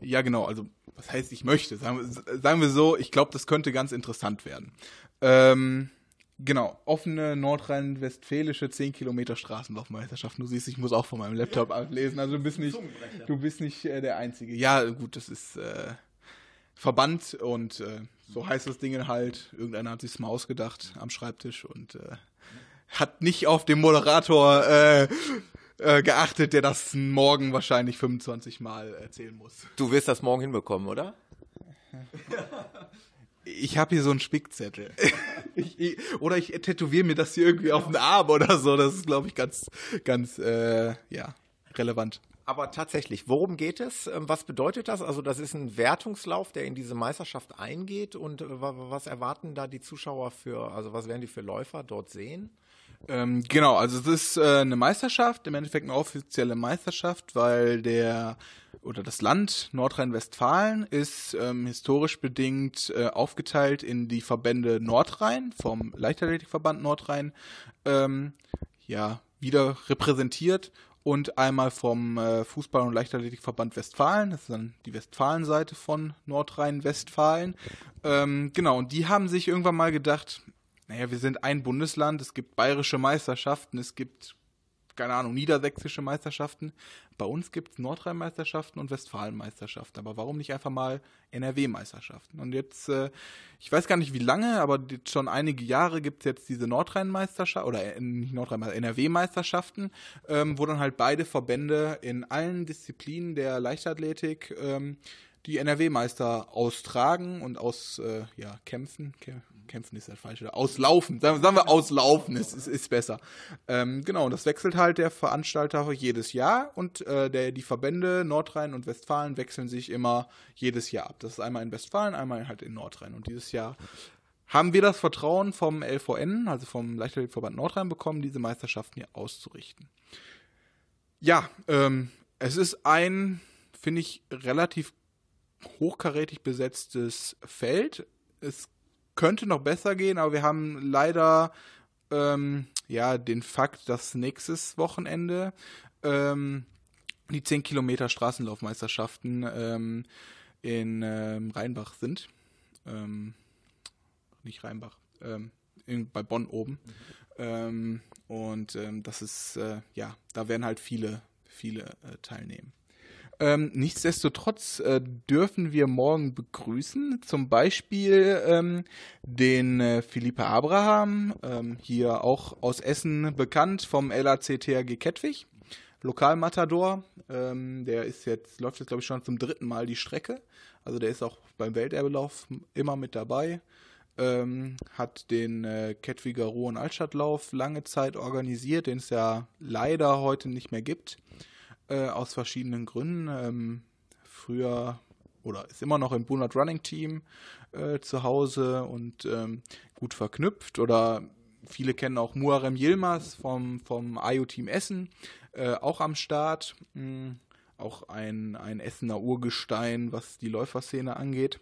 Ja, genau. Also, was heißt, ich möchte? Sagen, sagen wir so, ich glaube, das könnte ganz interessant werden. Ähm, Genau, offene nordrhein-westfälische 10 Kilometer Straßenlaufmeisterschaft. Du siehst, ich muss auch von meinem Laptop ablesen. Also du bist nicht, du bist nicht äh, der Einzige. Ja, gut, das ist äh, Verband und äh, so heißt das Ding halt. Irgendeiner hat sich's mal ausgedacht am Schreibtisch und äh, hat nicht auf den Moderator äh, äh, geachtet, der das morgen wahrscheinlich 25 Mal erzählen muss. Du wirst das morgen hinbekommen, oder? (laughs) ich habe hier so einen Spickzettel. (laughs) ich, ich, oder ich tätowiere mir das hier irgendwie auf den Arm oder so. Das ist, glaube ich, ganz, ganz, äh, ja, relevant. Aber tatsächlich, worum geht es? Ähm, was bedeutet das? Also das ist ein Wertungslauf, der in diese Meisterschaft eingeht. Und äh, was erwarten da die Zuschauer für, also was werden die für Läufer dort sehen? Ähm, genau, also es ist äh, eine Meisterschaft, im Endeffekt eine offizielle Meisterschaft, weil der oder das Land Nordrhein-Westfalen ist ähm, historisch bedingt äh, aufgeteilt in die Verbände Nordrhein vom Leichtathletikverband Nordrhein ähm, ja wieder repräsentiert und einmal vom äh, Fußball- und Leichtathletikverband Westfalen. Das ist dann die Westfalenseite von Nordrhein-Westfalen. Ähm, genau, und die haben sich irgendwann mal gedacht, naja, wir sind ein Bundesland, es gibt bayerische Meisterschaften, es gibt keine Ahnung, niedersächsische Meisterschaften. Bei uns gibt es Nordrhein-Meisterschaften und Westfalen-Meisterschaften. Aber warum nicht einfach mal NRW-Meisterschaften? Und jetzt, äh, ich weiß gar nicht wie lange, aber schon einige Jahre gibt es jetzt diese Nordrhein-Meisterschaft oder äh, nicht Nordrhein, NRW-Meisterschaften, ähm, wo dann halt beide Verbände in allen Disziplinen der Leichtathletik ähm, die NRW-Meister austragen und aus äh, ja, kämpfen. Kämpfen ist das falsche. Auslaufen. Sagen, wir auslaufen, ist, ist, ist besser. Ähm, genau, und das wechselt halt der Veranstalter jedes Jahr und äh, der, die Verbände Nordrhein und Westfalen wechseln sich immer jedes Jahr ab. Das ist einmal in Westfalen, einmal halt in Nordrhein. Und dieses Jahr haben wir das Vertrauen vom LVN, also vom Leichtathletikverband Nordrhein, bekommen, diese Meisterschaften hier auszurichten. Ja, ähm, es ist ein, finde ich, relativ hochkarätig besetztes Feld. Es könnte noch besser gehen, aber wir haben leider ähm, ja den Fakt, dass nächstes Wochenende ähm, die 10 Kilometer Straßenlaufmeisterschaften ähm, in ähm, Rheinbach sind. Ähm, nicht Rheinbach, ähm, in, bei Bonn oben. Mhm. und das ist, äh, ja, da werden halt viele, viele äh, teilnehmen. Ähm, nichtsdestotrotz äh, dürfen wir morgen begrüßen, zum Beispiel ähm, den äh, Philippe Abraham, ähm, hier auch aus Essen bekannt vom LAC THG Kettwig, Lokalmatador. Ähm, der ist jetzt, läuft jetzt glaube ich schon zum dritten Mal die Strecke. Also der ist auch beim Welterbelauf immer mit dabei. Ähm, hat den äh, Kettwiger Ruhr- und Altstadtlauf lange Zeit organisiert, den es ja leider heute nicht mehr gibt. Äh, aus verschiedenen Gründen. Ähm, früher oder ist immer noch im Bunat Running Team äh, zu Hause und ähm, gut verknüpft. Oder viele kennen auch Muarem Yilmaz vom, vom IO Team Essen, äh, auch am Start. Mhm. Auch ein, ein Essener Urgestein, was die Läuferszene angeht.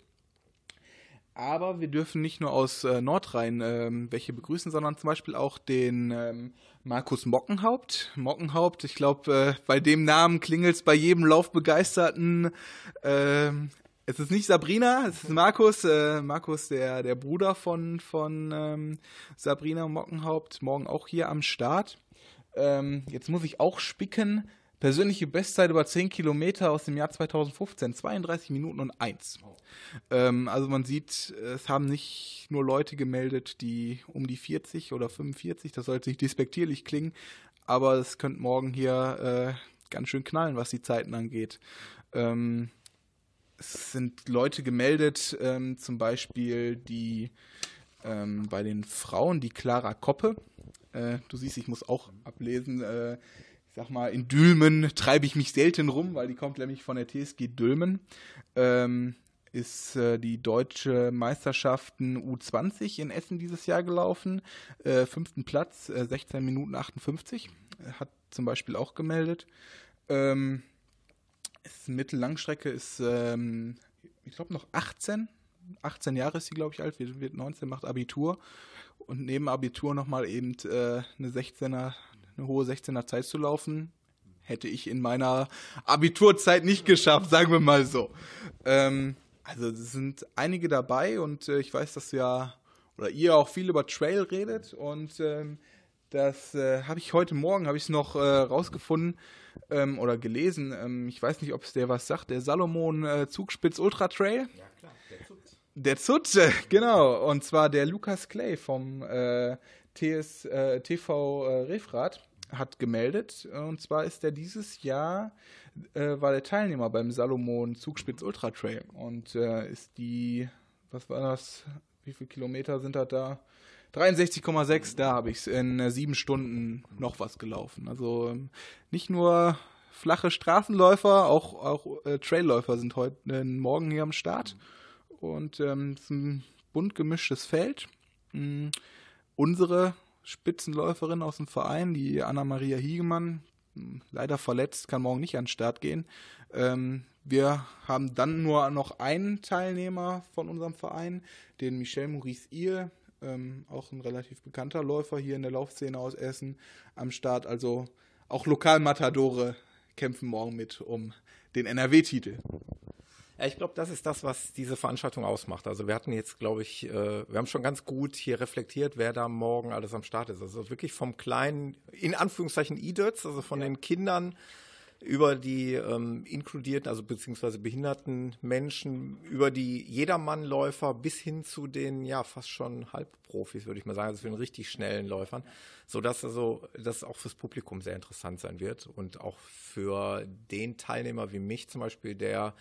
Aber wir dürfen nicht nur aus äh, Nordrhein ähm, welche begrüßen, sondern zum Beispiel auch den ähm, Markus Mockenhaupt. Mockenhaupt, ich glaube, äh, bei dem Namen klingelt es bei jedem Laufbegeisterten. Äh, es ist nicht Sabrina, es ist Markus. Äh, Markus, der, der Bruder von, von ähm, Sabrina Mockenhaupt, morgen auch hier am Start. Ähm, jetzt muss ich auch spicken. Persönliche Bestzeit über 10 Kilometer aus dem Jahr 2015, 32 Minuten und 1. Ähm, also man sieht, es haben nicht nur Leute gemeldet, die um die 40 oder 45, das sollte nicht despektierlich klingen, aber es könnte morgen hier äh, ganz schön knallen, was die Zeiten angeht. Ähm, es sind Leute gemeldet, ähm, zum Beispiel die ähm, bei den Frauen, die Clara Koppe. Äh, du siehst, ich muss auch ablesen. Äh, sag mal, in Dülmen treibe ich mich selten rum, weil die kommt nämlich von der TSG Dülmen. Ähm, ist äh, die deutsche Meisterschaften U20 in Essen dieses Jahr gelaufen. Äh, fünften Platz, äh, 16 Minuten 58. Hat zum Beispiel auch gemeldet. Ähm, ist Mittellangstrecke ist, ähm, ich glaube, noch 18. 18 Jahre ist sie, glaube ich, alt, wird 19, macht Abitur. Und neben Abitur nochmal eben äh, eine 16er eine hohe 16er Zeit zu laufen, hätte ich in meiner Abiturzeit nicht geschafft, sagen wir mal so. Ähm, also es sind einige dabei und äh, ich weiß, dass ja oder ihr auch viel über Trail redet und ähm, das äh, habe ich heute Morgen habe ich es noch äh, rausgefunden ähm, oder gelesen. Ähm, ich weiß nicht, ob es der was sagt. Der Salomon äh, Zugspitz Ultra Trail. Ja klar, der Zut. Der Zut, genau. Und zwar der Lukas Clay vom äh, TS, äh, TV äh, Refrat hat gemeldet. Und zwar ist er dieses Jahr, äh, war der Teilnehmer beim Salomon Zugspitz Ultra Trail. Und äh, ist die, was war das? Wie viele Kilometer sind das da? 63,6, da habe ich es in äh, sieben Stunden noch was gelaufen. Also ähm, nicht nur flache Straßenläufer, auch, auch äh, Trailläufer sind heute äh, morgen hier am Start. Und ähm, es ist ein bunt gemischtes Feld. Mhm unsere Spitzenläuferin aus dem Verein, die Anna-Maria Hiegemann, leider verletzt, kann morgen nicht an den Start gehen. Ähm, wir haben dann nur noch einen Teilnehmer von unserem Verein, den Michel Maurice Ihr, ähm, auch ein relativ bekannter Läufer hier in der Laufszene aus Essen, am Start. Also auch Lokalmatadore kämpfen morgen mit um den NRW-Titel. Ja, ich glaube, das ist das, was diese Veranstaltung ausmacht. Also wir hatten jetzt, glaube ich, äh, wir haben schon ganz gut hier reflektiert, wer da morgen alles am Start ist. Also wirklich vom kleinen, in Anführungszeichen E-Dirts, also von ja. den Kindern über die ähm, inkludierten, also beziehungsweise behinderten Menschen, über die Jedermannläufer bis hin zu den ja fast schon Halbprofis, würde ich mal sagen, also für den richtig schnellen Läufern, so dass also das auch fürs Publikum sehr interessant sein wird und auch für den Teilnehmer wie mich zum Beispiel, der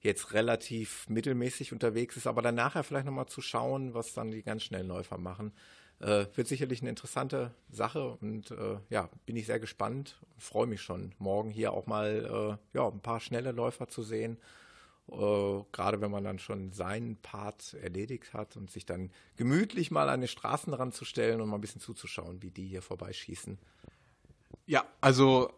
jetzt relativ mittelmäßig unterwegs ist, aber dann nachher vielleicht nochmal zu schauen, was dann die ganz schnellen Läufer machen. Äh, wird sicherlich eine interessante Sache und äh, ja, bin ich sehr gespannt. Freue mich schon, morgen hier auch mal äh, ja, ein paar schnelle Läufer zu sehen. Äh, gerade wenn man dann schon seinen Part erledigt hat und sich dann gemütlich mal an den Straßenrand zu stellen und mal ein bisschen zuzuschauen, wie die hier vorbeischießen. Ja, also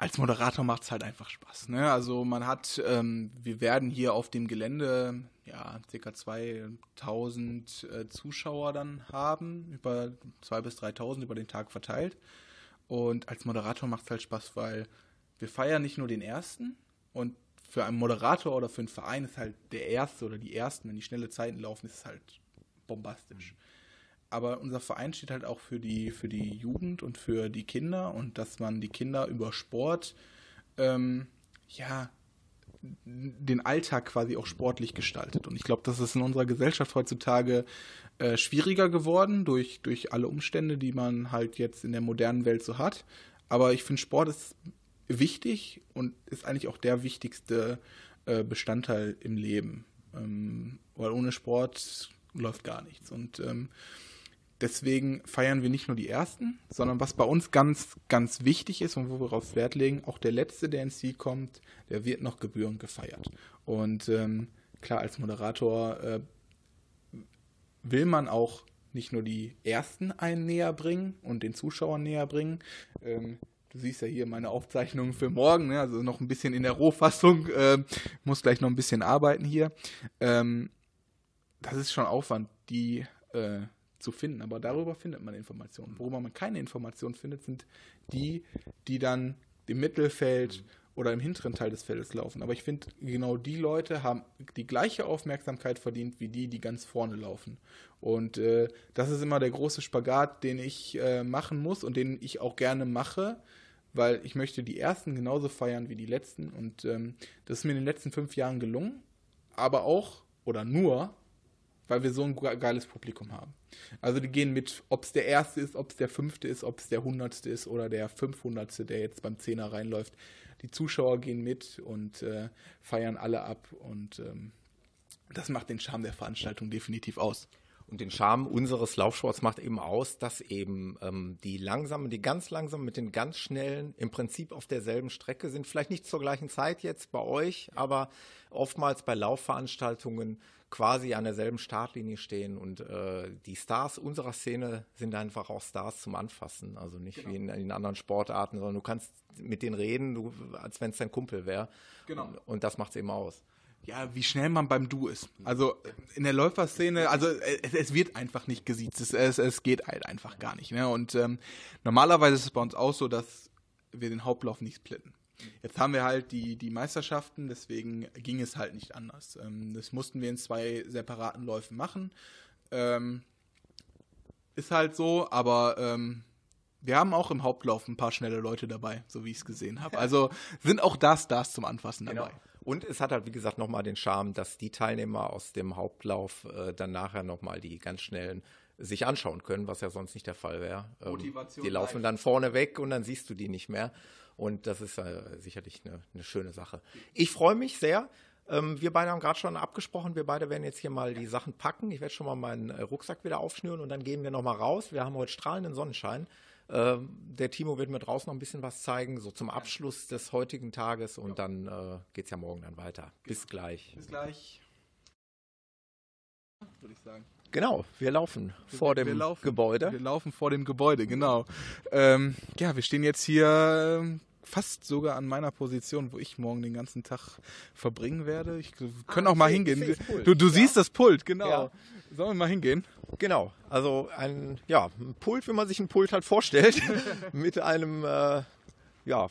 als Moderator macht es halt einfach Spaß. Ne? Also man hat, ähm, wir werden hier auf dem Gelände ja ca. 2000 äh, Zuschauer dann haben, über 2.000 bis 3.000 über den Tag verteilt. Und als Moderator macht es halt Spaß, weil wir feiern nicht nur den ersten und für einen Moderator oder für einen Verein ist halt der erste oder die ersten, wenn die schnelle Zeiten laufen, ist es halt bombastisch. Mhm aber unser Verein steht halt auch für die, für die Jugend und für die Kinder und dass man die Kinder über Sport, ähm, ja, den Alltag quasi auch sportlich gestaltet. Und ich glaube, das ist in unserer Gesellschaft heutzutage äh, schwieriger geworden durch, durch alle Umstände, die man halt jetzt in der modernen Welt so hat. Aber ich finde, Sport ist wichtig und ist eigentlich auch der wichtigste äh, Bestandteil im Leben. Ähm, weil ohne Sport läuft gar nichts. Und ähm, Deswegen feiern wir nicht nur die ersten, sondern was bei uns ganz, ganz wichtig ist und wo wir darauf Wert legen, auch der letzte, der ins Ziel kommt, der wird noch gebührend gefeiert. Und ähm, klar, als Moderator äh, will man auch nicht nur die ersten einen näher bringen und den Zuschauern näher bringen. Ähm, du siehst ja hier meine Aufzeichnungen für morgen, ne? also noch ein bisschen in der Rohfassung, äh, muss gleich noch ein bisschen arbeiten hier. Ähm, das ist schon Aufwand, die äh, zu finden. Aber darüber findet man Informationen. Worüber man keine Informationen findet, sind die, die dann im Mittelfeld oder im hinteren Teil des Feldes laufen. Aber ich finde, genau die Leute haben die gleiche Aufmerksamkeit verdient wie die, die ganz vorne laufen. Und äh, das ist immer der große Spagat, den ich äh, machen muss und den ich auch gerne mache, weil ich möchte die ersten genauso feiern wie die letzten. Und ähm, das ist mir in den letzten fünf Jahren gelungen, aber auch oder nur, weil wir so ein geiles Publikum haben. Also die gehen mit, ob es der erste ist, ob es der fünfte ist, ob es der hundertste ist oder der fünfhundertste, der jetzt beim Zehner reinläuft. Die Zuschauer gehen mit und äh, feiern alle ab und ähm, das macht den Charme der Veranstaltung definitiv aus. Und den Charme unseres Laufsports macht eben aus, dass eben ähm, die langsamen, die ganz langsamen mit den ganz schnellen im Prinzip auf derselben Strecke sind. Vielleicht nicht zur gleichen Zeit jetzt bei euch, aber oftmals bei Laufveranstaltungen quasi an derselben Startlinie stehen und äh, die Stars unserer Szene sind einfach auch Stars zum Anfassen, also nicht genau. wie in, in, anderen Sportarten, sondern du kannst mit denen reden, du, als wenn es dein Kumpel wäre. Genau. Und, und das macht es eben aus. Ja, wie schnell man beim Du ist. Also in der Läuferszene, also es, es wird einfach nicht gesiezt. Es, es, es, geht halt einfach gar nicht. Ne? Und ähm, normalerweise ist es bei uns auch so, dass wir den Hauptlauf nicht splitten. Jetzt haben wir halt die, die Meisterschaften, deswegen ging es halt nicht anders. Ähm, das mussten wir in zwei separaten Läufen machen. Ähm, ist halt so, aber ähm, wir haben auch im Hauptlauf ein paar schnelle Leute dabei, so wie ich es gesehen habe. Also sind auch da Stars zum Anfassen genau. Und es hat halt, wie gesagt, nochmal den Charme, dass die Teilnehmer aus dem Hauptlauf äh, dann nachher nochmal die ganz schnellen sich anschauen können, was ja sonst nicht der Fall wäre. Ähm, die laufen dann vorne weg und dann siehst du die nicht mehr. Und das ist äh, sicherlich eine, eine, schöne Sache. Ich freue mich sehr. Ähm, wir beide haben gerade schon abgesprochen, wir beide werden jetzt hier mal die Sachen packen. Ich werde schon mal meinen äh, Rucksack wieder aufschnüren und dann gehen wir nochmal raus. Wir haben heute strahlenden Sonnenschein. Ähm, der Timo wird mir draußen noch ein bisschen was zeigen, so zum Abschluss des heutigen Tages und ja. dann äh, geht es ja morgen dann weiter. Bis genau. gleich. Bis gleich. Würde ich sagen. Genau, wir laufen vor wir, dem wir laufen, Gebäude. Wir laufen vor dem Gebäude, genau. Ähm, ja, wir stehen jetzt hier ähm, fast sogar an meiner Position, wo ich morgen den ganzen Tag verbringen werde. Ich können ah, auch mal hingehen. Du, du ja. siehst das Pult, genau. Ja. Sollen wir mal hingehen? Genau, also ein, ja, ein Pult, wie man sich ein Pult halt vorstellt, (laughs) mit einem äh, ja,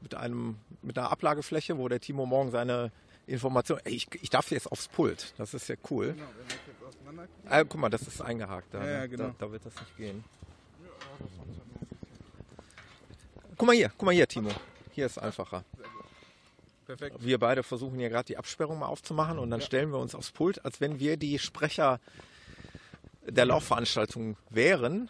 mit einem, mit einer Ablagefläche, wo der Timo morgen seine Information. Ich, ich darf jetzt aufs Pult. Das ist ja cool. Genau, wenn wir jetzt auseinander ah, guck mal, das ist eingehakt da. Ja, ja, ne? genau. da, da wird das nicht gehen. Guck mal hier, guck mal hier, Timo. Hier ist einfacher. Perfekt. Wir beide versuchen hier gerade die Absperrung mal aufzumachen und dann ja. stellen wir uns aufs Pult, als wenn wir die Sprecher der Laufveranstaltung wären.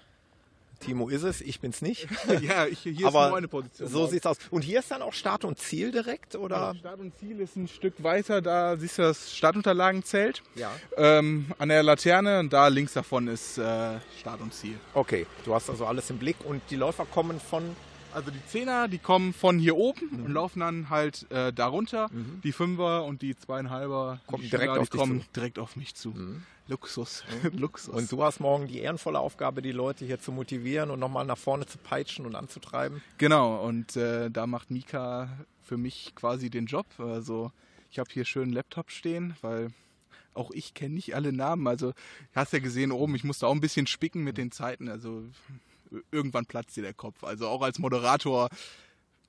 Timo ist es, ich bin's nicht. (laughs) ja, ich, hier Aber ist nur eine Position. So sieht's aus. Und hier ist dann auch Start und Ziel direkt, oder? Ja, Start und Ziel ist ein Stück weiter, da siehst du das Startunterlagenzelt. Ja. Ähm, an der Laterne und da links davon ist äh, Start und Ziel. Okay, du hast also alles im Blick und die Läufer kommen von also die Zehner, die kommen von hier oben mhm. und laufen dann halt äh, darunter. Mhm. Die Fünfer und die Zweieinhalber kommen direkt, auf, kommen direkt auf mich zu. Mhm. Luxus. Mhm. (laughs) Luxus. Und du hast morgen die ehrenvolle Aufgabe, die Leute hier zu motivieren und nochmal nach vorne zu peitschen und anzutreiben. Genau, und äh, da macht Mika für mich quasi den Job. Also ich habe hier schön einen Laptop stehen, weil auch ich kenne nicht alle Namen. Also du hast ja gesehen oben, ich musste auch ein bisschen spicken mit den Zeiten. Also irgendwann platzt dir der Kopf. Also auch als Moderator,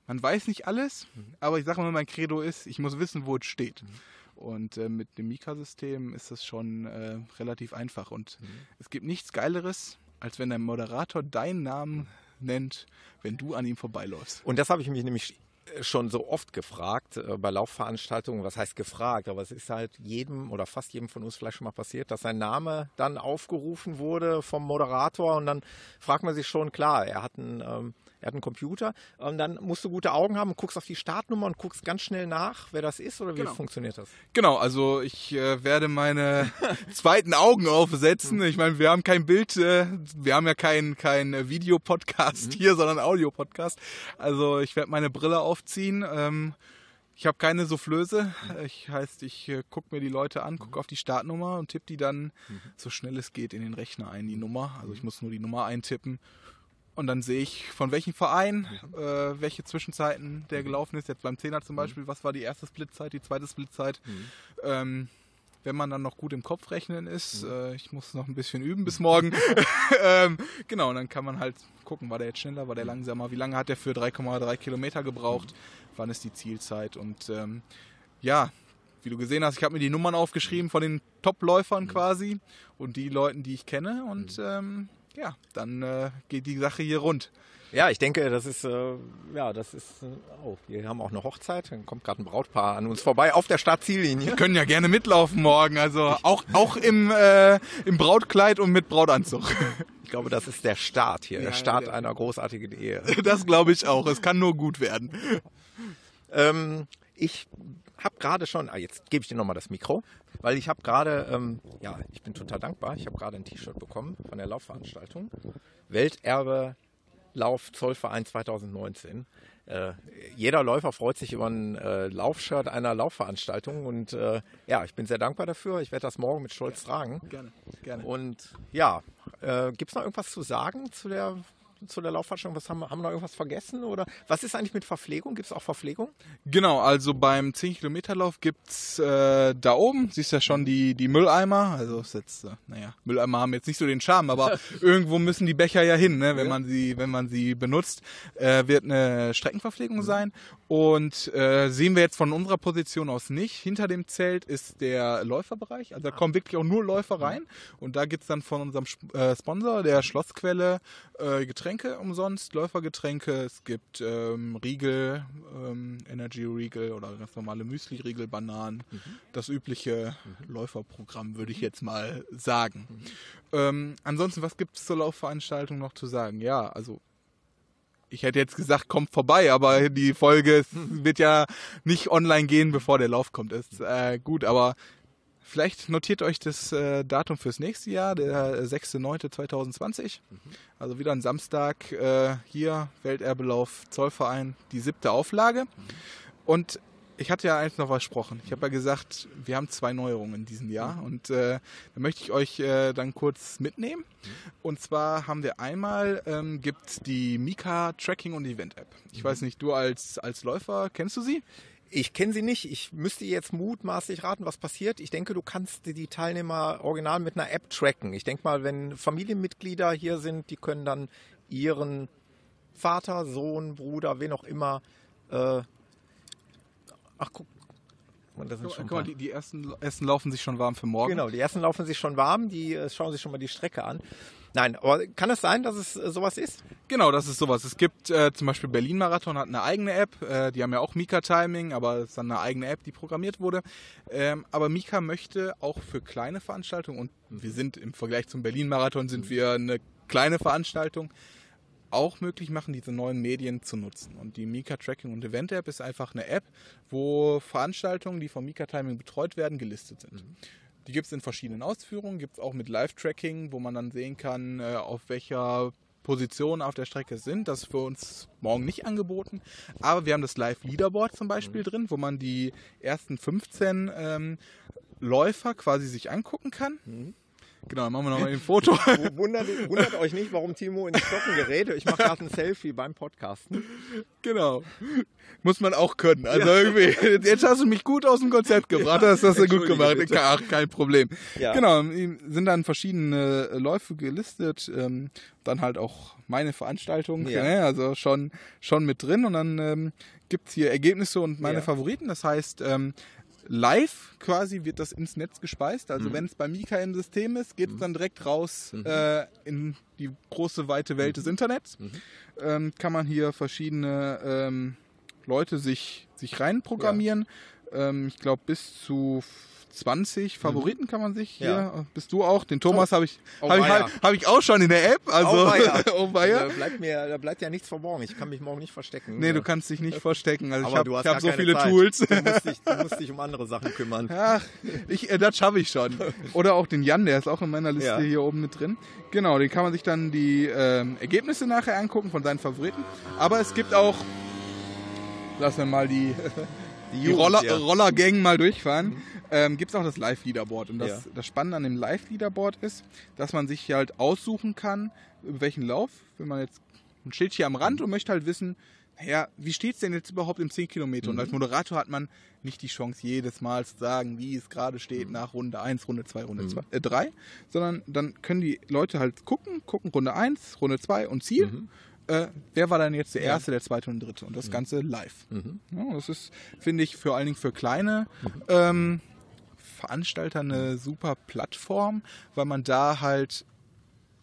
man weiß nicht alles, mhm. aber ich sage mal, mein Credo ist, ich muss wissen, wo es steht. Mhm. Und äh, mit dem Mika-System ist das schon äh, relativ einfach. Und mhm. es gibt nichts Geileres, als wenn der Moderator deinen Namen nennt, wenn du an ihm vorbeiläufst. Und das habe ich mich nämlich schon so oft gefragt äh, bei Laufveranstaltungen, was heißt gefragt, aber es ist halt jedem oder fast jedem von uns vielleicht schon mal passiert, dass sein Name dann aufgerufen wurde vom Moderator und dann fragt man sich schon, klar, er hat einen, ähm, er hat einen Computer und dann musst du gute Augen haben, guckst auf die Startnummer und guckst ganz schnell nach, wer das ist oder wie genau. funktioniert das? Genau, also ich äh, werde meine (laughs) zweiten Augen aufsetzen. Ich meine, wir haben kein Bild, äh, wir haben ja kein, kein Videopodcast mhm. hier, sondern Audio-Podcast. Also ich werde meine Brille auf aufziehen. Ähm, ich habe keine Soufflöse. Ich heißt, ich äh, gucke mir die Leute an, gucke auf die Startnummer und tippe die dann mhm. so schnell es geht in den Rechner ein, die Nummer. Also ich muss nur die Nummer eintippen. Und dann sehe ich, von welchem Verein, äh, welche Zwischenzeiten der gelaufen ist. Jetzt beim Zehner zum Beispiel, was war die erste Splitzeit, die zweite Splitzeit. Mhm. Ähm, wenn man dann noch gut im Kopf rechnen ist. Mhm. Äh, ich muss noch ein bisschen üben bis morgen. (laughs) (laughs) ähm, genau, und dann kann man halt gucken, war der jetzt schneller, war der langsamer, wie lange hat der für 3,3 Kilometer gebraucht, mhm. wann ist die Zielzeit und ähm, ja, wie du gesehen hast, ich habe mir die Nummern aufgeschrieben von den Top-Läufern mhm. quasi und die Leuten, die ich kenne und mhm. ähm, ja, dann äh, geht die Sache hier rund. Ja, ich denke, das ist, äh, ja, das ist, äh, oh, wir haben auch eine Hochzeit, dann kommt gerade ein Brautpaar an uns vorbei auf der Startziellinie. Wir können ja gerne mitlaufen morgen, also auch, auch im, äh, im Brautkleid und mit Brautanzug. Ich glaube, das ist der Start hier, ja, der Start ja. einer großartigen Ehe. (laughs) Das glaube ich auch, es kann nur gut werden. Ähm, ich habe gerade schon, ah, jetzt gebe ich dir nochmal das Mikro, weil ich habe gerade, ähm, ja, ich bin total dankbar, ich habe gerade ein T-Shirt bekommen von der Laufveranstaltung. Welterbe Lauf Zollverein 2019. Äh, jeder Läufer freut sich über ein äh, Laufshirt einer Laufveranstaltung und äh, ja, ich bin sehr dankbar dafür. Ich werde das morgen mit Stolz tragen. Gerne, gerne. Und ja, äh, gibt es noch irgendwas zu sagen zu der zu der Laufveranstaltung? Was haben, haben wir noch irgendwas vergessen? Oder was ist eigentlich mit Verpflegung? Gibt es auch Verpflegung? Genau, also beim 10-Kilometer-Lauf gibt es äh, da oben, siehst du ja schon die, die Mülleimer. Also ist jetzt, äh, naja, Mülleimer haben jetzt nicht so den Charme, aber (laughs) irgendwo müssen die Becher ja hin, ne, wenn, man sie, wenn man sie benutzt. Äh, wird eine Streckenverpflegung mhm. sein. Und äh, sehen wir jetzt von unserer Position aus nicht. Hinter dem Zelt ist der Läuferbereich. Also da kommen wirklich auch nur Läufer rein. Mhm. Und da gibt es dann von unserem äh, Sponsor, der Schlossquelle, äh, Getränke umsonst, Läufergetränke. Es gibt ähm, Riegel, ähm, Energy Riegel oder ganz normale Müsli-Riegel, Bananen. Mhm. Das übliche mhm. Läuferprogramm, würde ich jetzt mal sagen. Mhm. Ähm, ansonsten, was gibt es zur Laufveranstaltung noch zu sagen? Ja, also ich hätte jetzt gesagt, kommt vorbei, aber die Folge (laughs) wird ja nicht online gehen, bevor der Lauf kommt. Ist äh, gut, aber Vielleicht notiert euch das äh, Datum fürs nächste Jahr, der 6.9.2020. Mhm. Also wieder ein Samstag äh, hier, Welterbelauf Zollverein, die siebte Auflage. Mhm. Und ich hatte ja eins noch versprochen. Ich habe ja gesagt, wir haben zwei Neuerungen in diesem Jahr. Mhm. Und äh, da möchte ich euch äh, dann kurz mitnehmen. Mhm. Und zwar haben wir einmal, ähm, gibt die Mika Tracking und Event App. Ich mhm. weiß nicht, du als, als Läufer, kennst du sie? Ich kenne sie nicht. Ich müsste jetzt mutmaßlich raten, was passiert. Ich denke, du kannst die Teilnehmer original mit einer App tracken. Ich denke mal, wenn Familienmitglieder hier sind, die können dann ihren Vater, Sohn, Bruder, wen auch immer. Äh, ach, guck. Das sind schon Guck mal, die, die ersten, ersten laufen sich schon warm für morgen. Genau, die ersten laufen sich schon warm, die äh, schauen sich schon mal die Strecke an. Nein, aber kann es sein, dass es äh, sowas ist? Genau, das ist sowas. Es gibt äh, zum Beispiel Berlin Marathon hat eine eigene App. Äh, die haben ja auch Mika Timing, aber es ist dann eine eigene App, die programmiert wurde. Ähm, aber Mika möchte auch für kleine Veranstaltungen und wir sind im Vergleich zum Berlin Marathon sind wir eine kleine Veranstaltung auch möglich machen, diese neuen Medien zu nutzen. Und die Mika Tracking und Event App ist einfach eine App, wo Veranstaltungen, die vom Mika Timing betreut werden, gelistet sind. Mhm. Die gibt es in verschiedenen Ausführungen, gibt es auch mit Live-Tracking, wo man dann sehen kann, äh, auf welcher Position auf der Strecke sind. Das ist für uns morgen nicht angeboten. Aber wir haben das Live-Leaderboard zum Beispiel mhm. drin, wo man die ersten 15 ähm, Läufer quasi sich angucken kann. Mhm. Genau, machen wir nochmal ein Foto. (laughs) Wundert, wundert, euch nicht, warum Timo ins Stocken gerät. Ich mache gerade ein Selfie beim Podcasten. Genau. Muss man auch können. Also ja. irgendwie, jetzt hast du mich gut aus dem Konzept gebracht. Das hast du gut gemacht. Ach, kein Problem. Ja. Genau, sind dann verschiedene Läufe gelistet. Ähm, dann halt auch meine Veranstaltung. Ja. Ne? Also schon, schon mit drin. Und dann ähm, gibt es hier Ergebnisse und meine Favoriten. Das heißt, ähm, live quasi wird das ins Netz gespeist. Also mhm. wenn es bei Mika im System ist, geht es mhm. dann direkt raus mhm. äh, in die große, weite Welt des mhm. Internets. Mhm. Ähm, kann man hier verschiedene ähm, Leute sich, sich reinprogrammieren. Ja. Ähm, ich glaube bis zu 20 Favoriten mhm. kann man sich hier. Ja. Bist du auch? Den Thomas habe ich, oh, hab ich, hab, hab ich auch schon in der App. Also, oh, (laughs) oh da, bleibt mir, da bleibt ja nichts verborgen. Ich kann mich morgen nicht verstecken. Nee, du kannst dich nicht verstecken. Also Aber ich habe hab so viele Zeit. Tools. Du musst, (laughs) dich, du musst dich um andere Sachen kümmern. Ach, ich, äh, das schaffe ich schon. Oder auch den Jan, der ist auch in meiner Liste ja. hier oben mit drin. Genau, den kann man sich dann die ähm, Ergebnisse nachher angucken von seinen Favoriten. Aber es gibt auch, lassen wir mal die, die, die Roller, ja. Rollergang mal durchfahren. Mhm ähm, gibt es auch das Live-Leaderboard. Und das, ja. das Spannende an dem Live-Leaderboard ist, dass man sich halt aussuchen kann, über welchen Lauf, wenn man jetzt ein Schild hier am Rand und möchte halt wissen, naja, wie steht es denn jetzt überhaupt im 10 Kilometer? Mhm. Und als Moderator hat man nicht die Chance, jedes Mal zu sagen, wie es gerade steht mhm. nach Runde 1, Runde 2, Runde 2, mhm. äh, 3, sondern dann können die Leute halt gucken, gucken Runde 1, Runde 2 und Ziel. Mhm. Äh, wer war dann jetzt der erste, der zweite und dritte? Und das mhm. Ganze live. Mhm. Ja, das ist, finde ich, vor allen Dingen für kleine ähm, Veranstalter eine super Plattform, weil man da halt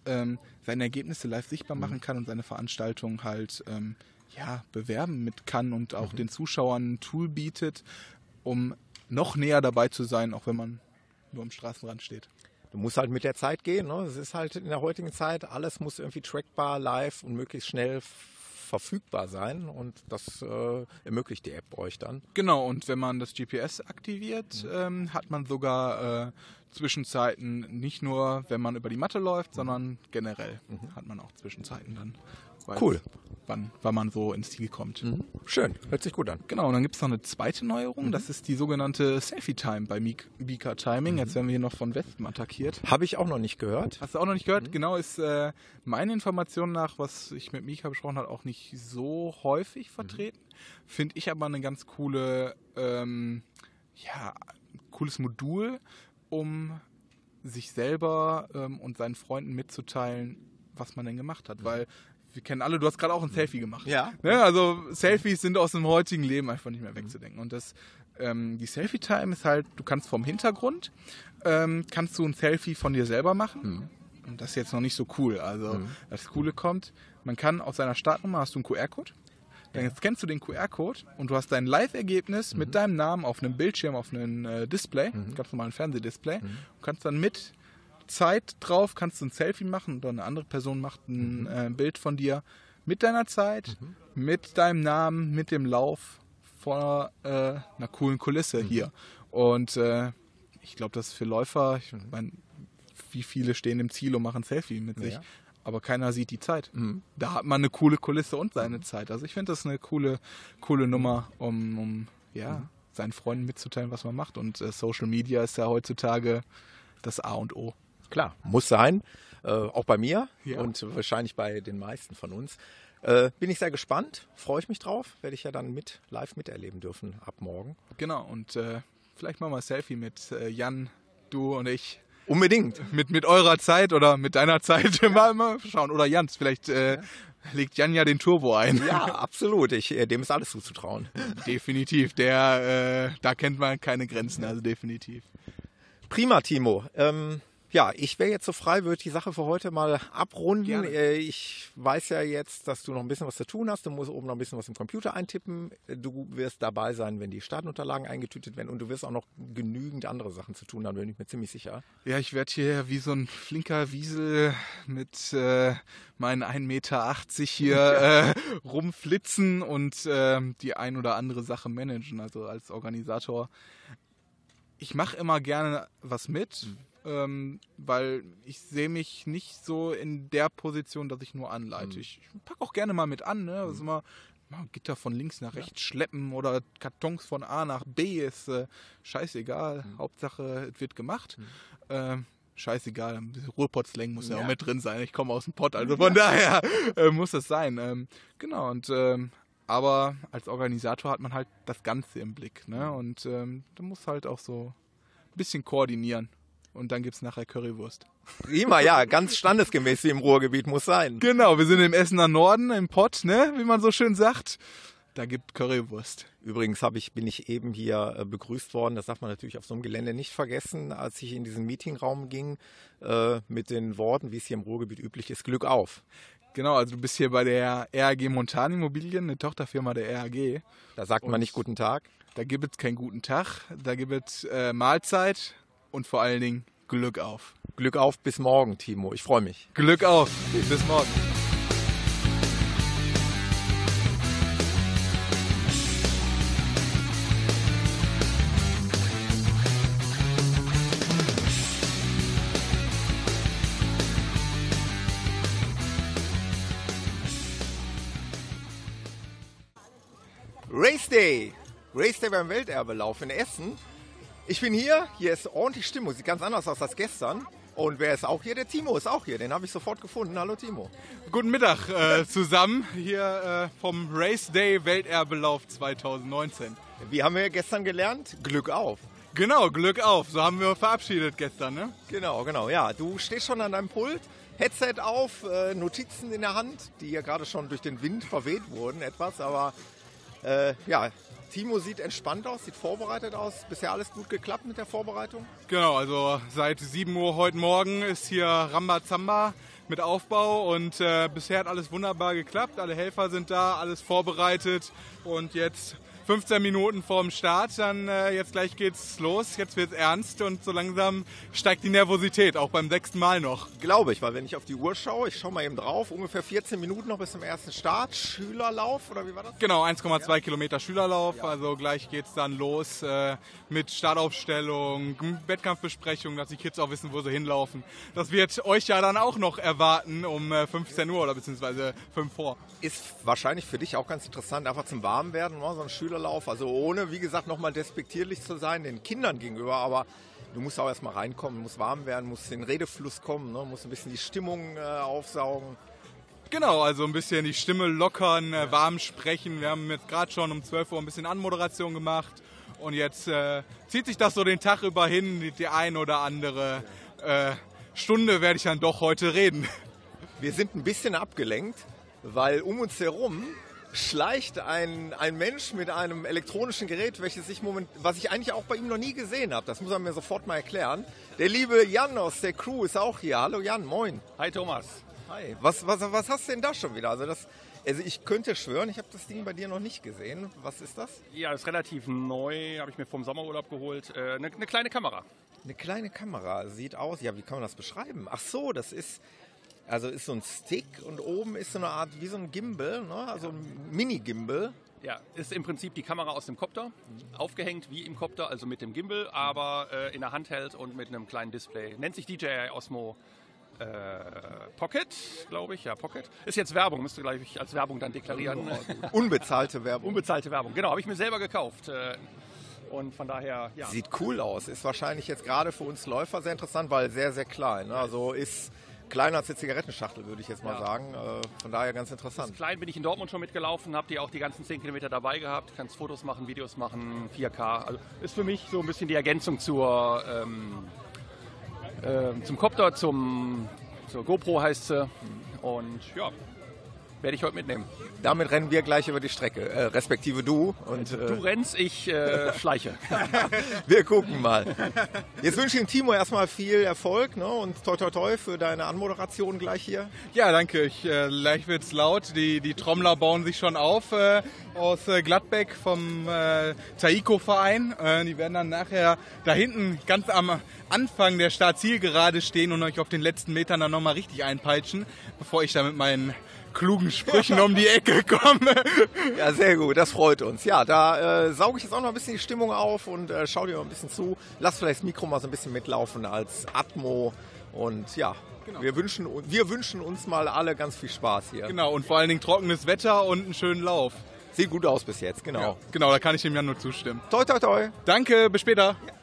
ähm, seine Ergebnisse live sichtbar machen kann und seine Veranstaltung halt ähm, ja, bewerben mit kann und auch mhm. den Zuschauern ein Tool bietet, um noch näher dabei zu sein, auch wenn man nur am Straßenrand steht. Du musst halt mit der Zeit gehen. Ne? Es ist halt in der heutigen Zeit, alles muss irgendwie trackbar, live und möglichst schnell verfügbar sein und das äh, ermöglicht die App euch dann. Genau, und wenn man das GPS aktiviert, mhm. ähm, hat man sogar äh, Zwischenzeiten nicht nur, wenn man über die Matte läuft, sondern generell mhm. hat man auch Zwischenzeiten dann. Cool wann, wann man so ins Ziel kommt. Mhm. Schön, hört sich gut an. Genau, und dann gibt es noch eine zweite Neuerung, mhm. das ist die sogenannte Selfie-Time bei Mika Timing. Mhm. Jetzt werden wir hier noch von Westen attackiert. Habe ich auch noch nicht gehört. Hast du auch noch nicht gehört? Mhm. Genau, ist äh, meine Information nach, was ich mit Mika besprochen habe, auch nicht so häufig mhm. vertreten. Finde ich aber eine ganz coole, ähm, ja, cooles Modul, um sich selber ähm, und seinen Freunden mitzuteilen, was man denn gemacht hat. Mhm. Weil wir kennen alle, du hast gerade auch ein Selfie gemacht. Ja. Ne? Also Selfies sind aus dem heutigen Leben einfach nicht mehr wegzudenken. Und das, ähm, die Selfie-Time ist halt, du kannst vom Hintergrund, ähm, kannst du ein Selfie von dir selber machen. Mhm. Und das ist jetzt noch nicht so cool. Also mhm. das Coole kommt, man kann auf seiner Startnummer hast du einen QR-Code. Dann scannst du den QR-Code und du hast dein Live-Ergebnis mhm. mit deinem Namen auf einem Bildschirm, auf einem äh, Display, mhm. ganz normalen Fernsehdisplay, mhm. und kannst dann mit Zeit drauf, kannst du ein Selfie machen oder eine andere Person macht ein mhm. äh, Bild von dir mit deiner Zeit, mhm. mit deinem Namen, mit dem Lauf vor äh, einer coolen Kulisse mhm. hier. Und äh, ich glaube, das ist für Läufer, ich mhm. meine, wie viele stehen im Ziel und machen Selfie mit sich. Ja. Aber keiner sieht die Zeit. Mhm. Da hat man eine coole Kulisse und seine mhm. Zeit. Also ich finde das eine coole, coole Nummer, um, um ja, seinen Freunden mitzuteilen, was man macht. Und äh, Social Media ist ja heutzutage das A und O. Klar, muss sein. Äh, auch bei mir ja. und wahrscheinlich bei den meisten von uns. Äh, bin ich sehr gespannt, freue ich mich drauf, werde ich ja dann mit live miterleben dürfen ab morgen. Genau, und äh, vielleicht machen wir ein Selfie mit äh, Jan, du und ich. Unbedingt. Mit, mit eurer Zeit oder mit deiner Zeit. Ja. (laughs) mal, mal schauen. Oder Jans, vielleicht äh, legt Jan ja den Turbo ein. Ja, (laughs) absolut. Ich, äh, dem ist alles zuzutrauen. definitiv. Der, da kennt man keine Grenzen, also definitiv. Prima, Timo. Ähm, ja, ich wäre jetzt so frei, würde die Sache für heute mal abrunden. Gerne. Äh, ich weiß ja jetzt, dass du noch ein bisschen was zu tun hast. Du musst oben noch ein bisschen was im Computer eintippen. Du wirst dabei sein, wenn die Startunterlagen eingetütet werden und du wirst auch noch genügend andere Sachen zu tun haben, bin ich mir ziemlich sicher. Ja, ich werde hier wie so ein flinker Wiesel mit äh, meinen 1,80 Meter hier (laughs) äh, rumflitzen und äh, die ein oder andere Sache managen. Also als Organisator ich mache immer gerne was mit, ähm, weil ich sehe mich nicht so in der Position, dass ich nur anleite. Mhm. Ich, packe auch gerne mal mit an, ne? Also mal, mal Gitter von links nach rechts ja. schleppen oder Kartons von A nach B ist äh, scheißegal. Mhm. Hauptsache, es wird gemacht. Mhm. Ähm, scheißegal, Ruhrpott-Slang muss ja. ja. auch mit drin sein. Ich komme aus dem Pott, also von daher äh, muss es sein. Ähm, genau, und ähm, aber als Organisator hat man halt das Ganze im Blick. Ne? Mhm. Und ähm, da muss halt auch so ein bisschen koordinieren und dann gibt es nachher Currywurst. Prima, ja, ganz standesgemäß wie im Ruhrgebiet muss sein. Genau, wir sind im Essener Norden, im Pott, ne, wie man so schön sagt. Da gibt Currywurst. Übrigens habe ich, bin ich eben hier äh, begrüßt worden, das darf man natürlich auf so einem Gelände nicht vergessen, als ich in diesen Meetingraum ging, äh, mit den Worten, wie es hier im Ruhrgebiet üblich ist, Glück auf. Genau, also du bist hier bei der RAG Montan Immobilien, eine Tochterfirma der RAG. Da sagt man nicht guten Tag. Da gibt es keinen guten Tag, da gibt es äh, Mahlzeit und vor allen Dingen Glück auf. Glück auf bis morgen, Timo. Ich freue mich. Glück auf. Bis morgen. Race Day. Race Day beim Welterbelauf in Essen. Ich bin hier, hier ist ordentlich Stimmung, sieht ganz anders aus als gestern. Und wer ist auch hier? Der Timo ist auch hier, den habe ich sofort gefunden. Hallo Timo. Guten Mittag äh, zusammen hier äh, vom Race Day Welterbelauf 2019. Wie haben wir gestern gelernt? Glück auf. Genau, Glück auf. So haben wir verabschiedet gestern, ne? Genau, genau. Ja, du stehst schon an deinem Pult, Headset auf, äh, Notizen in der Hand, die ja gerade schon durch den Wind verweht wurden etwas, aber äh, ja, Timo sieht entspannt aus, sieht vorbereitet aus. Bisher alles gut geklappt mit der Vorbereitung? Genau, also seit 7 Uhr heute Morgen ist hier Rambazamba mit Aufbau und äh, bisher hat alles wunderbar geklappt. Alle Helfer sind da, alles vorbereitet und jetzt 15 Minuten vorm Start, dann äh, jetzt gleich geht's los, jetzt wird's ernst und so langsam steigt die Nervosität, auch beim sechsten Mal noch. Glaube ich, weil wenn ich auf die Uhr schaue, ich schaue mal eben drauf, ungefähr 14 Minuten noch bis zum ersten Start, Schülerlauf oder wie war das? Genau, 1,2 ja. Kilometer Schülerlauf, ja. also gleich geht's dann los äh, mit Startaufstellung, Wettkampfbesprechung, dass die Kids auch wissen, wo sie hinlaufen. Das wird euch ja dann auch noch erwarten um äh, 15 Uhr oder beziehungsweise 5 vor. Ist wahrscheinlich für dich auch ganz interessant, einfach zum Warmwerden, ne? so ein Schüler Schülerlauf. Also ohne, wie gesagt, nochmal despektierlich zu sein den Kindern gegenüber, aber du musst auch erstmal reinkommen, musst warm werden, musst in den Redefluss kommen, ne? musst ein bisschen die Stimmung äh, aufsaugen. Genau, also ein bisschen die Stimme lockern, äh, warm sprechen. Wir haben jetzt gerade schon um 12 Uhr ein bisschen Anmoderation gemacht und jetzt äh, zieht sich das so den Tag über hin, die, die ein oder andere äh, Stunde werde ich dann doch heute reden. Wir sind ein bisschen abgelenkt, weil um uns herum schleicht ein, ein Mensch mit einem elektronischen Gerät, welches ich moment, was ich eigentlich auch bei ihm noch nie gesehen habe. Das muss er mir sofort mal erklären. Der liebe Jan aus der Crew ist auch hier. Hallo Jan, moin. Hi Thomas. Hi. Was, was, was hast du denn da schon wieder? Also das, also ich könnte schwören, ich habe das Ding bei dir noch nicht gesehen. Was ist das? Ja, das ist relativ neu, habe ich mir vom Sommerurlaub geholt. Äh, eine, eine kleine Kamera. Eine kleine Kamera, sieht aus, ja, wie kann man das beschreiben? Ach so, das ist, also ist so ein Stick und oben ist so eine Art wie so ein Gimbal, ne? also ein Mini-Gimbal. Ja, ist im Prinzip die Kamera aus dem Copter, aufgehängt wie im Copter, also mit dem Gimbal, aber äh, in der Handheld und mit einem kleinen Display. Nennt sich DJI Osmo äh, Pocket, glaube ich. Ja, Pocket. Ist jetzt Werbung, müsste gleich als Werbung dann deklarieren. (laughs) Unbezahlte Werbung. Unbezahlte Werbung, genau. Habe ich mir selber gekauft. Äh, und von daher, ja. Sieht cool aus. Ist wahrscheinlich jetzt gerade für uns Läufer sehr interessant, weil sehr, sehr klein. Ne? Also ist kleiner als eine Zigarettenschachtel, würde ich jetzt mal ja. sagen. Äh, von daher ganz interessant. Klein bin ich in Dortmund schon mitgelaufen, habe die auch die ganzen 10 Kilometer dabei gehabt. Kannst Fotos machen, Videos machen, 4K. Also ist für mich so ein bisschen die Ergänzung zur, ähm, äh, zum Copter, zum, zur GoPro heißt sie. Und ja, Werde ich heute mitnehmen. Damit rennen wir gleich über die Strecke, äh, respektive du. Und, Du äh, rennst, ich äh, (laughs) schleiche. (laughs) wir gucken mal. Jetzt wünsche ich dem Timo erstmal viel Erfolg ne? und toi toi toi für deine Anmoderation gleich hier. Ja, danke. Ich, äh, gleich wird's laut. Die, die Trommler bauen sich schon auf äh, aus äh, Gladbeck vom äh, Taiko-Verein. Äh, die werden dann nachher da hinten ganz am Anfang der Start-Zielgerade stehen und euch auf den letzten Metern dann nochmal richtig einpeitschen, bevor ich da mit meinen klugen Sprüchen um die Ecke komme. Ja, sehr gut, das freut uns. Ja, da äh, sauge ich jetzt auch noch ein bisschen die Stimmung auf und äh, schau dir mal ein bisschen zu. Lass vielleicht das Mikro mal so ein bisschen mitlaufen als Atmo. Und ja, wir, wünschen, wir wünschen uns mal alle ganz viel Spaß hier. genau, und vor allen Dingen trockenes Wetter und einen schönen Lauf. Sieht gut aus bis jetzt, genau. Ja, genau, da kann ich dem ja nur zustimmen. Toi, toi, toi. Danke, bis später. So,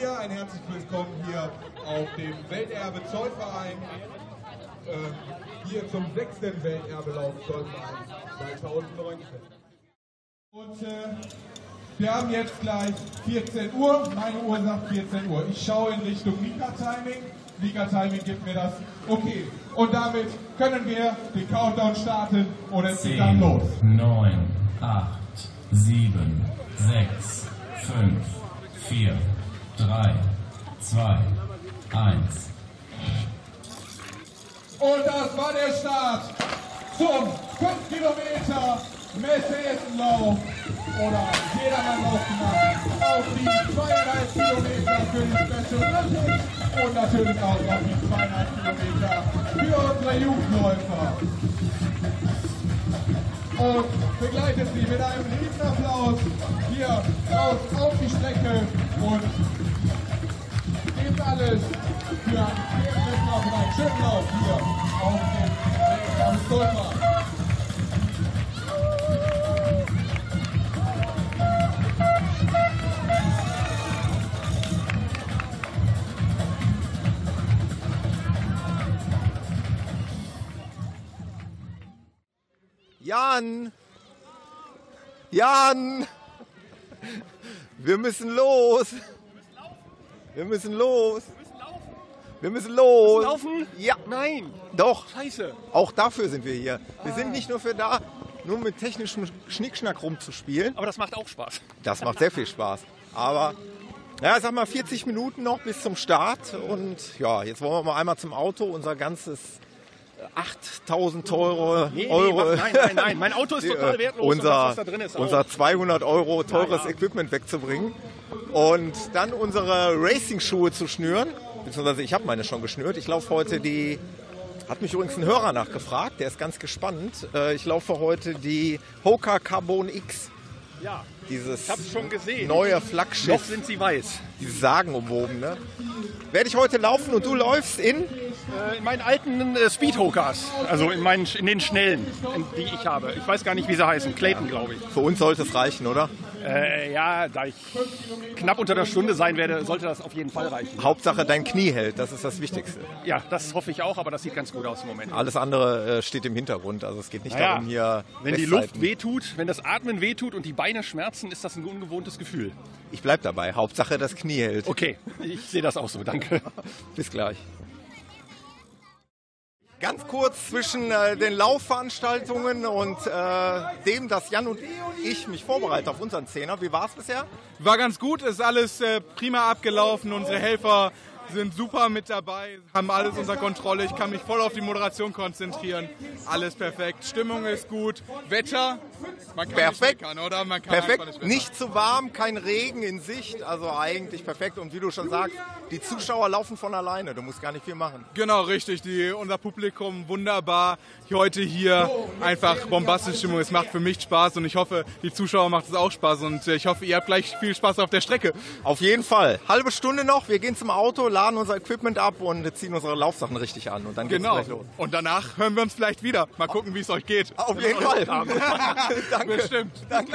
mir ein herzliches Willkommen hier auf dem Welterbe Zollverein. Äh, hier zum sechsten Welterbelauf Zollverein 2019. Und äh, wir haben jetzt gleich 14 Uhr. Meine Uhr sagt 14 Uhr. Ich schaue in Richtung Mika-Timing. Mika-Timing gibt mir das. Okay. Und damit können wir den Countdown starten und es geht dann 10, los. 9, 8, 7, 6, 5, 4, 3, 2, 1. Und das war der Start zum 5 Kilometer Messe-Essenlauf oder Jedermannlauf gemacht auf die 2,5 Kilometer für die Special Olympics und natürlich auch auf die 2,5 Kilometer für unsere Jugendläufer. Und begleitet sie mit einem Riesenapplaus hier raus auf die Strecke und gebt alles für einen Ehrenlauf und einen schönen Lauf hier auf dem Weg am Stolper. Jan! Jan! Wir müssen los! Wir müssen los! Wir müssen los! Laufen? Ja, Nein! doch. Scheiße! Auch dafür sind wir hier. Wir sind nicht nur für da, nur mit technischem Schnickschnack rumzuspielen. Aber das macht auch Spaß. Das macht sehr viel Spaß. Aber, ja, sag mal 40 Minuten noch bis zum Start. Und ja, jetzt wollen wir mal einmal zum Auto. Unser ganzes 8000 Euro. Nee, nee, Euro mach- nein, nein, nein. (laughs) Mein Auto ist total wertlos. unser, was da drin ist, auch. unser 200 Euro teures Ja, ja. Equipment wegzubringen. Und dann unsere Racing-Schuhe zu schnüren. Beziehungsweise ich habe meine schon geschnürt. Ich laufe heute die. Hat mich übrigens ein Hörer nachgefragt, der ist ganz gespannt. Äh, Ich laufe heute die Hoka Carbon X. Ja, Dieses ich hab's schon gesehen. neue Noch Flaggschiff, sind sie weiß. dieses sagenumwobene. Werde ich heute laufen und du läufst in? Äh, in meinen alten äh, Speedhokers, also in, meinen, in den schnellen, in, die ich habe. Ich weiß gar nicht, wie sie heißen. Clayton, glaube ich. Für uns sollte es reichen, oder? Äh, ja, da ich knapp unter der Stunde sein werde, sollte das auf jeden Fall reichen. Hauptsache dein Knie hält, das ist das Wichtigste. Ja, das hoffe ich auch, aber das sieht ganz gut aus im Moment. Alles andere äh, steht im Hintergrund, also es geht nicht Naja, darum hier. wenn die. Luft wehtut, wenn das Atmen wehtut und die Beine schmerzen, ist das ein ungewohntes Gefühl. Ich bleib dabei. Hauptsache das Knie hält. Okay, ich sehe das auch so, danke. Bis gleich. Ganz kurz zwischen äh, den Laufveranstaltungen und äh, dem, dass Jan und ich mich vorbereiten auf unseren Zehner. Wie war es bisher? War ganz gut, ist alles äh, prima abgelaufen. Unsere Helfer sind super mit dabei, haben alles unter Kontrolle. Ich kann mich voll auf die Moderation konzentrieren. Alles perfekt. Stimmung ist gut. Wetter Perfekt. nicht meckern, oder? Man kann Perfekt, nicht nicht zu warm, kein Regen in Sicht, also eigentlich perfekt. Und wie du schon sagst, die Zuschauer laufen von alleine, du musst gar nicht viel machen. Genau, richtig. Die, unser Publikum wunderbar. Heute hier einfach bombastische Stimmung. Es macht für mich Spaß und ich hoffe, die Zuschauer macht es auch Spaß. Und äh, ich hoffe, ihr habt gleich viel Spaß auf der Strecke. Auf jeden Fall. Halbe Stunde noch, wir gehen zum Auto, laden unser Equipment ab und ziehen unsere Laufsachen richtig an. Und dann geht's Genau. gleich los. Und danach hören wir uns vielleicht wieder. Mal gucken, wie es euch geht. Auf jeden Fall. (laughs) (laughs) Danke. Bestimmt. Danke.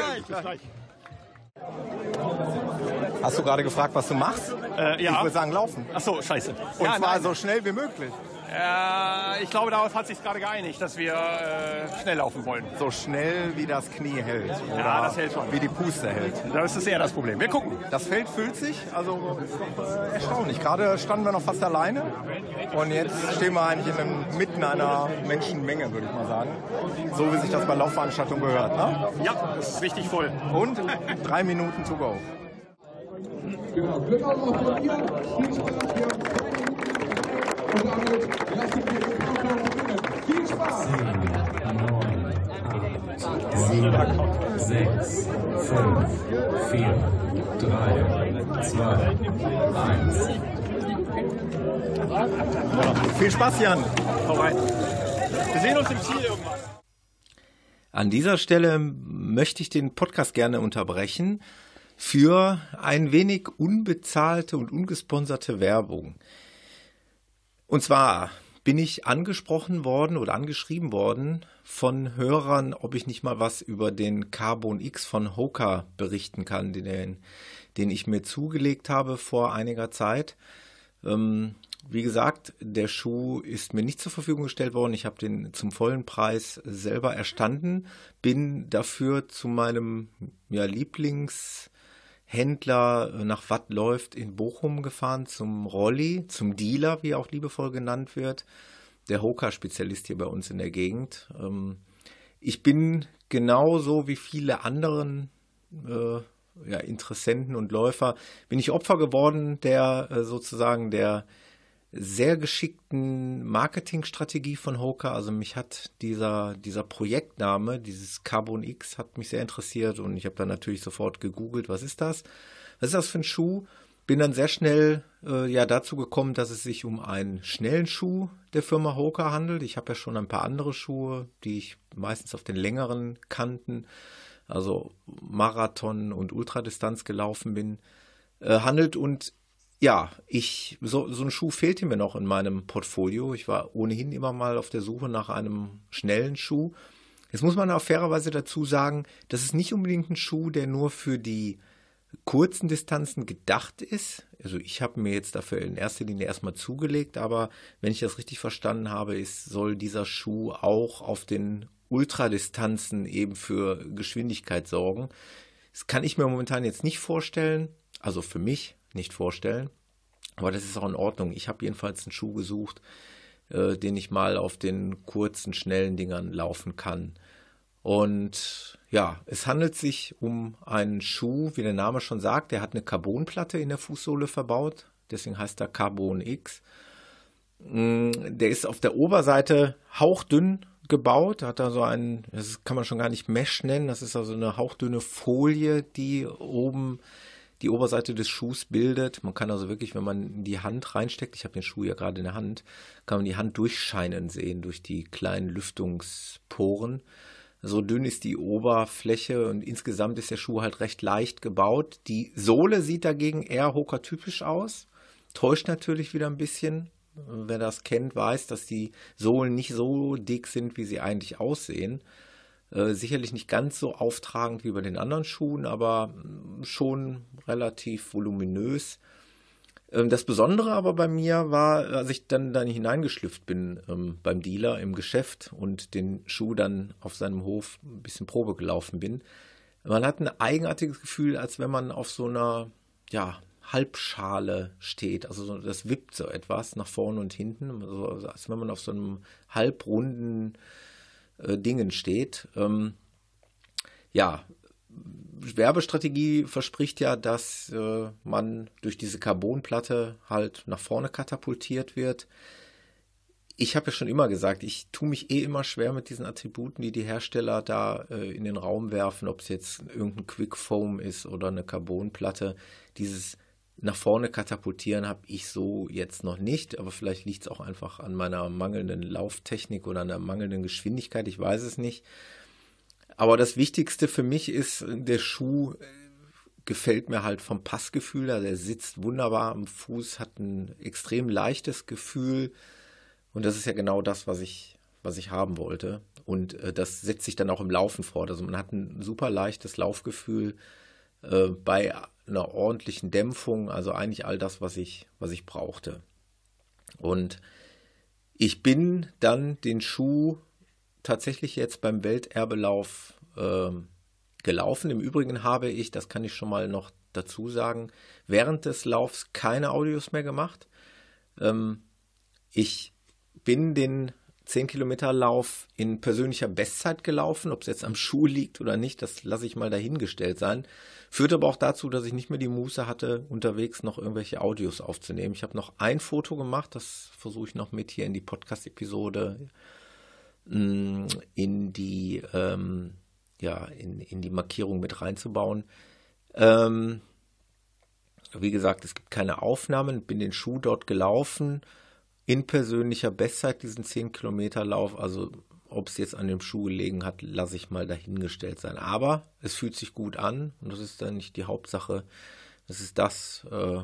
Hast du gerade gefragt, was du machst? Äh, Ich ja. würde sagen, laufen. Ach so, scheiße. Und ja, zwar nein. so schnell wie möglich. Äh, ich glaube, darauf hat sich gerade geeinigt, dass wir äh, schnell laufen wollen. So schnell wie das Knie hält. Oder Ja, das hält schon. Wie die Puste hält. Das ist eher das Problem. Wir gucken. Das Feld füllt sich, also ist doch äh, erstaunlich. Gerade standen wir noch fast alleine und jetzt stehen wir eigentlich in einem, mitten einer Menschenmenge, würde ich mal sagen. So wie sich das bei Laufveranstaltungen gehört. Ne? Ja, das ist richtig voll. Und drei Minuten to go. Genau, Glück auf von ihr. Viel Spaß. Und damit lassen wir den Countdown beginnen. Viel Spaß! 7, 6, 5, 4, 3, 2, 1. Viel Spaß, Jan. Hau rein. Wir sehen uns im Ziel irgendwann. An dieser Stelle möchte ich den Podcast gerne unterbrechen für ein wenig unbezahlte und ungesponserte Werbung. Und zwar bin ich angesprochen worden oder angeschrieben worden von Hörern, ob ich nicht mal was über den Carbon X von Hoka berichten kann, den, den ich mir zugelegt habe vor einiger Zeit. Ähm, wie gesagt, der Schuh ist mir nicht zur Verfügung gestellt worden. Ich habe den zum vollen Preis selber erstanden, bin dafür zu meinem ja, Lieblingshändler nach Watt läuft in Bochum gefahren, zum Rolli, zum Dealer, wie er auch liebevoll genannt wird, der Hoka-Spezialist hier bei uns in der Gegend. Ähm, ich bin genauso wie viele anderen äh, ja, Interessenten und Läufer, bin ich Opfer geworden der äh, sozusagen der sehr geschickten Marketingstrategie von Hoka. Also mich hat dieser, dieser Projektname, dieses Carbon X, hat mich sehr interessiert und ich habe dann natürlich sofort gegoogelt, was ist das? Was ist das für ein Schuh? Bin dann sehr schnell äh, ja dazu gekommen, dass es sich um einen schnellen Schuh der Firma Hoka handelt. Ich habe ja schon ein paar andere Schuhe, die ich meistens auf den längeren Kanten, also Marathon und Ultradistanz gelaufen bin, äh, handelt und ja, ich, so, so ein Schuh fehlte mir noch in meinem Portfolio. Ich war ohnehin immer mal auf der Suche nach einem schnellen Schuh. Jetzt muss man auch fairerweise dazu sagen, das ist nicht unbedingt ein Schuh, der nur für die kurzen Distanzen gedacht ist. Also ich habe mir jetzt dafür in erster Linie erstmal zugelegt, aber wenn ich das richtig verstanden habe, ist, soll dieser Schuh auch auf den Ultradistanzen eben für Geschwindigkeit sorgen. Das kann ich mir momentan jetzt nicht vorstellen, also für mich nicht vorstellen, aber das ist auch in Ordnung. Ich habe jedenfalls einen Schuh gesucht, äh, den ich mal auf den kurzen, schnellen Dingern laufen kann. Und ja, es handelt sich um einen Schuh, wie der Name schon sagt, der hat eine Carbonplatte in der Fußsohle verbaut, deswegen heißt er Carbon X. Mm, Der ist auf der Oberseite hauchdünn gebaut, hat da so einen, das kann man schon gar nicht Mesh nennen, das ist also eine hauchdünne Folie, die oben die Oberseite des Schuhs bildet. Man kann also wirklich, wenn man die Hand reinsteckt, ich habe den Schuh ja gerade in der Hand, kann man die Hand durchscheinen sehen durch die kleinen Lüftungsporen. So dünn ist die Oberfläche und insgesamt ist der Schuh halt recht leicht gebaut. Die Sohle sieht dagegen eher Hoka-typisch aus. Täuscht natürlich wieder ein bisschen. Wer das kennt, weiß, dass die Sohlen nicht so dick sind, wie sie eigentlich aussehen. Äh, sicherlich nicht ganz so auftragend wie bei den anderen Schuhen, aber mm, schon relativ voluminös. Ähm, das Besondere aber bei mir war, als ich dann, dann hineingeschlüpft bin ähm, beim Dealer im Geschäft und den Schuh dann auf seinem Hof ein bisschen Probe gelaufen bin. Man hat ein eigenartiges Gefühl, als wenn man auf so einer, ja, Halbschale steht. Also so, das wippt so etwas nach vorne und hinten, also als wenn man auf so einem halbrunden äh, Dingen steht. Ähm, ja, Werbestrategie verspricht ja, dass äh, man durch diese Carbonplatte halt nach vorne katapultiert wird. ich habe ja schon immer gesagt, ich tue mich eh immer schwer mit diesen Attributen, die die Hersteller da äh, in den Raum werfen, ob es jetzt irgendein Quick Foam ist oder eine Carbonplatte. Dieses nach vorne katapultieren habe ich so jetzt noch nicht, aber vielleicht liegt es auch einfach an meiner mangelnden Lauftechnik oder an der mangelnden Geschwindigkeit, ich weiß es nicht. Aber das Wichtigste für mich ist, der Schuh äh, gefällt mir halt vom Passgefühl, also er sitzt wunderbar am Fuß, hat ein extrem leichtes Gefühl und das ist ja genau das, was ich, was ich haben wollte. Und äh, das setzt sich dann auch im Laufen fort. Also man hat ein super leichtes Laufgefühl äh, bei einer ordentlichen Dämpfung, also eigentlich all das, was ich, was ich brauchte. Und ich bin dann den Schuh tatsächlich jetzt beim Welterbelauf äh, gelaufen. Im Übrigen habe ich, das kann ich schon mal noch dazu sagen, während des Laufs keine Audios mehr gemacht. Ähm, ich bin den 10 Kilometer Lauf in persönlicher Bestzeit gelaufen. Ob es jetzt am Schuh liegt oder nicht, das lasse ich mal dahingestellt sein. Führt aber auch dazu, dass ich nicht mehr die Muße hatte, unterwegs noch irgendwelche Audios aufzunehmen. Ich habe noch ein Foto gemacht, das versuche ich noch mit hier in die Podcast-Episode mm, in die ähm, ja in, in die Markierung mit reinzubauen. Ähm, wie gesagt, es gibt keine Aufnahmen, bin den Schuh dort gelaufen in persönlicher Bestzeit diesen 10 Kilometer Lauf. Also ob es jetzt an dem Schuh gelegen hat, lasse ich mal dahingestellt sein. Aber es fühlt sich gut an und das ist dann nicht die Hauptsache. Das ist das, äh,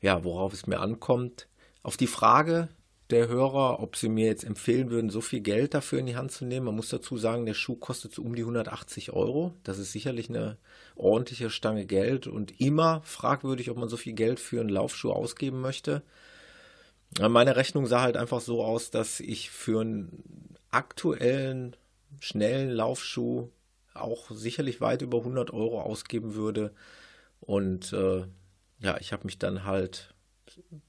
ja, worauf es mir ankommt. Auf die Frage der Hörer, ob sie mir jetzt empfehlen würden, so viel Geld dafür in die Hand zu nehmen. Man muss dazu sagen, der Schuh kostet so um die 180 Euro. Das ist sicherlich eine ordentliche Stange Geld und immer fragwürdig, ob man so viel Geld für einen Laufschuh ausgeben möchte. Meine Rechnung sah halt einfach so aus, dass ich für einen aktuellen, schnellen Laufschuh auch sicherlich weit über 100 Euro ausgeben würde. Und äh, ja, ich habe mich dann halt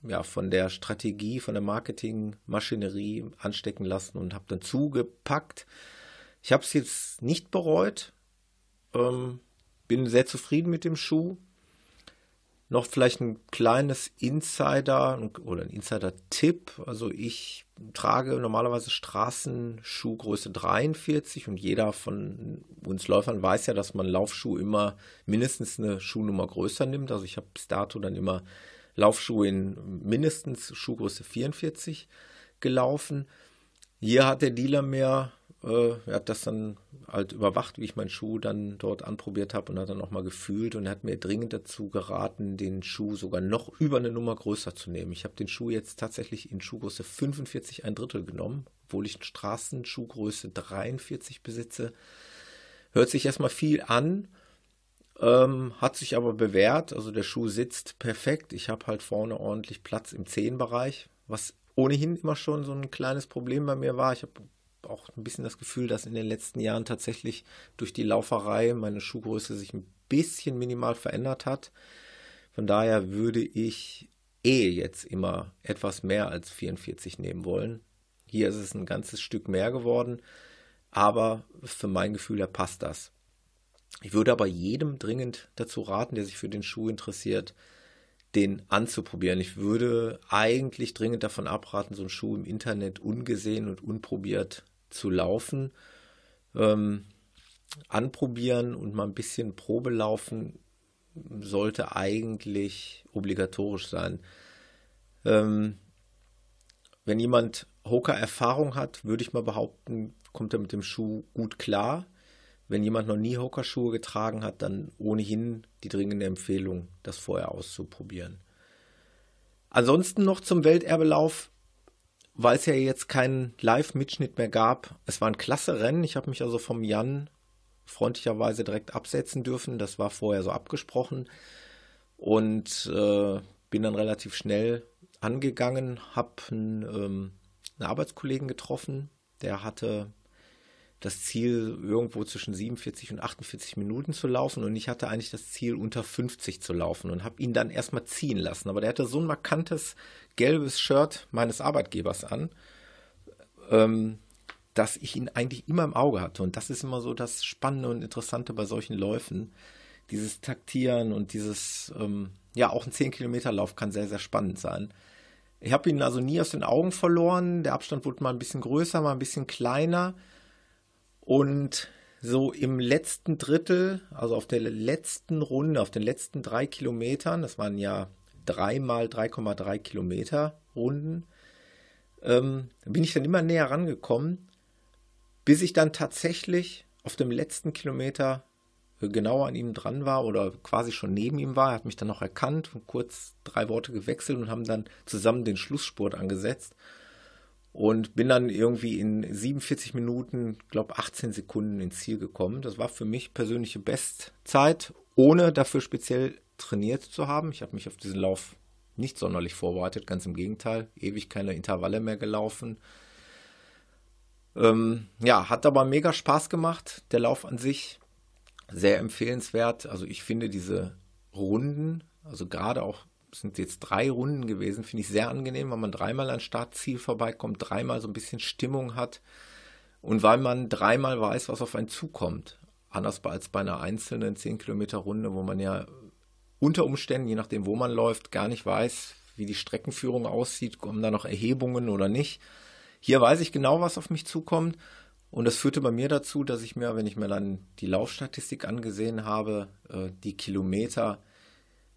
ja, von der Strategie, von der Marketingmaschinerie anstecken lassen und habe dann zugepackt. Ich habe es jetzt nicht bereut. Ähm, bin sehr zufrieden mit dem Schuh. Noch vielleicht ein kleines Insider oder ein Insider-Tipp. Also ich trage normalerweise Straßenschuhgröße 43 und jeder von uns Läufern weiß ja, dass man Laufschuh immer mindestens eine Schuhnummer größer nimmt. Also ich habe bis dato dann immer Laufschuhe in mindestens Schuhgröße 44 gelaufen. Hier hat der Dealer mir äh, er hat das dann halt überwacht, wie ich meinen Schuh dann dort anprobiert habe und hat dann auch mal gefühlt und hat mir dringend dazu geraten, den Schuh sogar noch über eine Nummer größer zu nehmen. Ich habe den Schuh jetzt tatsächlich in Schuhgröße 45 ein Drittel genommen, obwohl ich Straßenschuhgröße 43 besitze. Hört sich erstmal viel an, ähm, hat sich aber bewährt. Also der Schuh sitzt perfekt. Ich habe halt vorne ordentlich Platz im Zehenbereich, was ohnehin immer schon so ein kleines Problem bei mir war. Ich habe auch ein bisschen das Gefühl, dass in den letzten Jahren tatsächlich durch die Lauferei meine Schuhgröße sich ein bisschen minimal verändert hat. Von daher würde ich eh jetzt immer etwas mehr als 44 nehmen wollen. Hier ist es ein ganzes Stück mehr geworden, aber für mein Gefühl her passt das. Ich würde aber jedem dringend dazu raten, der sich für den Schuh interessiert, den anzuprobieren. Ich würde eigentlich dringend davon abraten, so einen Schuh im Internet ungesehen und unprobiert zu laufen. Ähm, anprobieren und mal ein bisschen Probe laufen sollte eigentlich obligatorisch sein. Ähm, wenn jemand Hoka-Erfahrung hat, würde ich mal behaupten, kommt er mit dem Schuh gut klar. Wenn jemand noch nie Hoka-Schuhe getragen hat, dann ohnehin die dringende Empfehlung, das vorher auszuprobieren. Ansonsten noch zum Welterbelauf weil es ja jetzt keinen Live-Mitschnitt mehr gab. Es war ein klasse Rennen. Ich habe mich also vom Jan freundlicherweise direkt absetzen dürfen. Das war vorher so abgesprochen. Und äh, bin dann relativ schnell angegangen, habe einen, ähm, einen Arbeitskollegen getroffen, der hatte das Ziel, irgendwo zwischen 47 und 48 Minuten zu laufen und ich hatte eigentlich das Ziel, unter 50 zu laufen und habe ihn dann erstmal ziehen lassen. Aber der hatte so ein markantes gelbes Shirt meines Arbeitgebers an, ähm, dass ich ihn eigentlich immer im Auge hatte. Und das ist immer so das Spannende und Interessante bei solchen Läufen. Dieses Taktieren und dieses, ähm, ja, auch ein 10-Kilometer-Lauf kann sehr, sehr spannend sein. Ich habe ihn also nie aus den Augen verloren. Der Abstand wurde mal ein bisschen größer, mal ein bisschen kleiner. Und so im letzten Drittel, also auf der letzten Runde, auf den letzten drei Kilometern, das waren ja dreimal 3,3 Kilometer Runden, ähm, bin ich dann immer näher rangekommen, bis ich dann tatsächlich auf dem letzten Kilometer genauer an ihm dran war oder quasi schon neben ihm war. Er hat mich dann noch erkannt und kurz drei Worte gewechselt und haben dann zusammen den Schlussspurt angesetzt. Und bin dann irgendwie in 47 Minuten, glaube 18 Sekunden ins Ziel gekommen. Das war für mich persönliche Bestzeit, ohne dafür speziell trainiert zu haben. Ich habe mich auf diesen Lauf nicht sonderlich vorbereitet, ganz im Gegenteil. Ewig keine Intervalle mehr gelaufen. Ähm, ja, hat aber mega Spaß gemacht, der Lauf an sich sehr empfehlenswert. Also ich finde diese Runden, also gerade auch sind jetzt drei Runden gewesen, finde ich sehr angenehm, weil man dreimal an Startziel vorbeikommt, dreimal so ein bisschen Stimmung hat und weil man dreimal weiß, was auf einen zukommt. Anders als bei einer einzelnen 10 Kilometer Runde, wo man ja unter Umständen, je nachdem, wo man läuft, gar nicht weiß, wie die Streckenführung aussieht, kommen da noch Erhebungen oder nicht. Hier weiß ich genau, was auf mich zukommt und das führte bei mir dazu, dass ich mir, wenn ich mir dann die Laufstatistik angesehen habe, äh, die Kilometer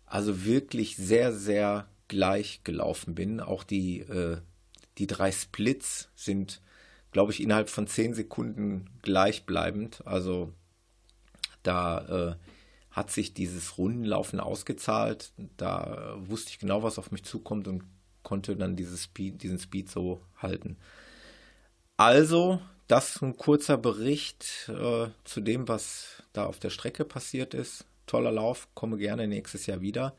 also wirklich sehr, sehr gleich gelaufen bin. Auch die, äh, die drei Splits sind, glaube ich, innerhalb von zehn Sekunden gleichbleibend. Also da äh, hat sich dieses Rundenlaufen ausgezahlt. Da wusste ich genau, was auf mich zukommt und konnte dann Speed, diesen Speed so halten. Also das ein kurzer Bericht äh, zu dem, was da auf der Strecke passiert ist. Toller Lauf, komme gerne nächstes Jahr wieder.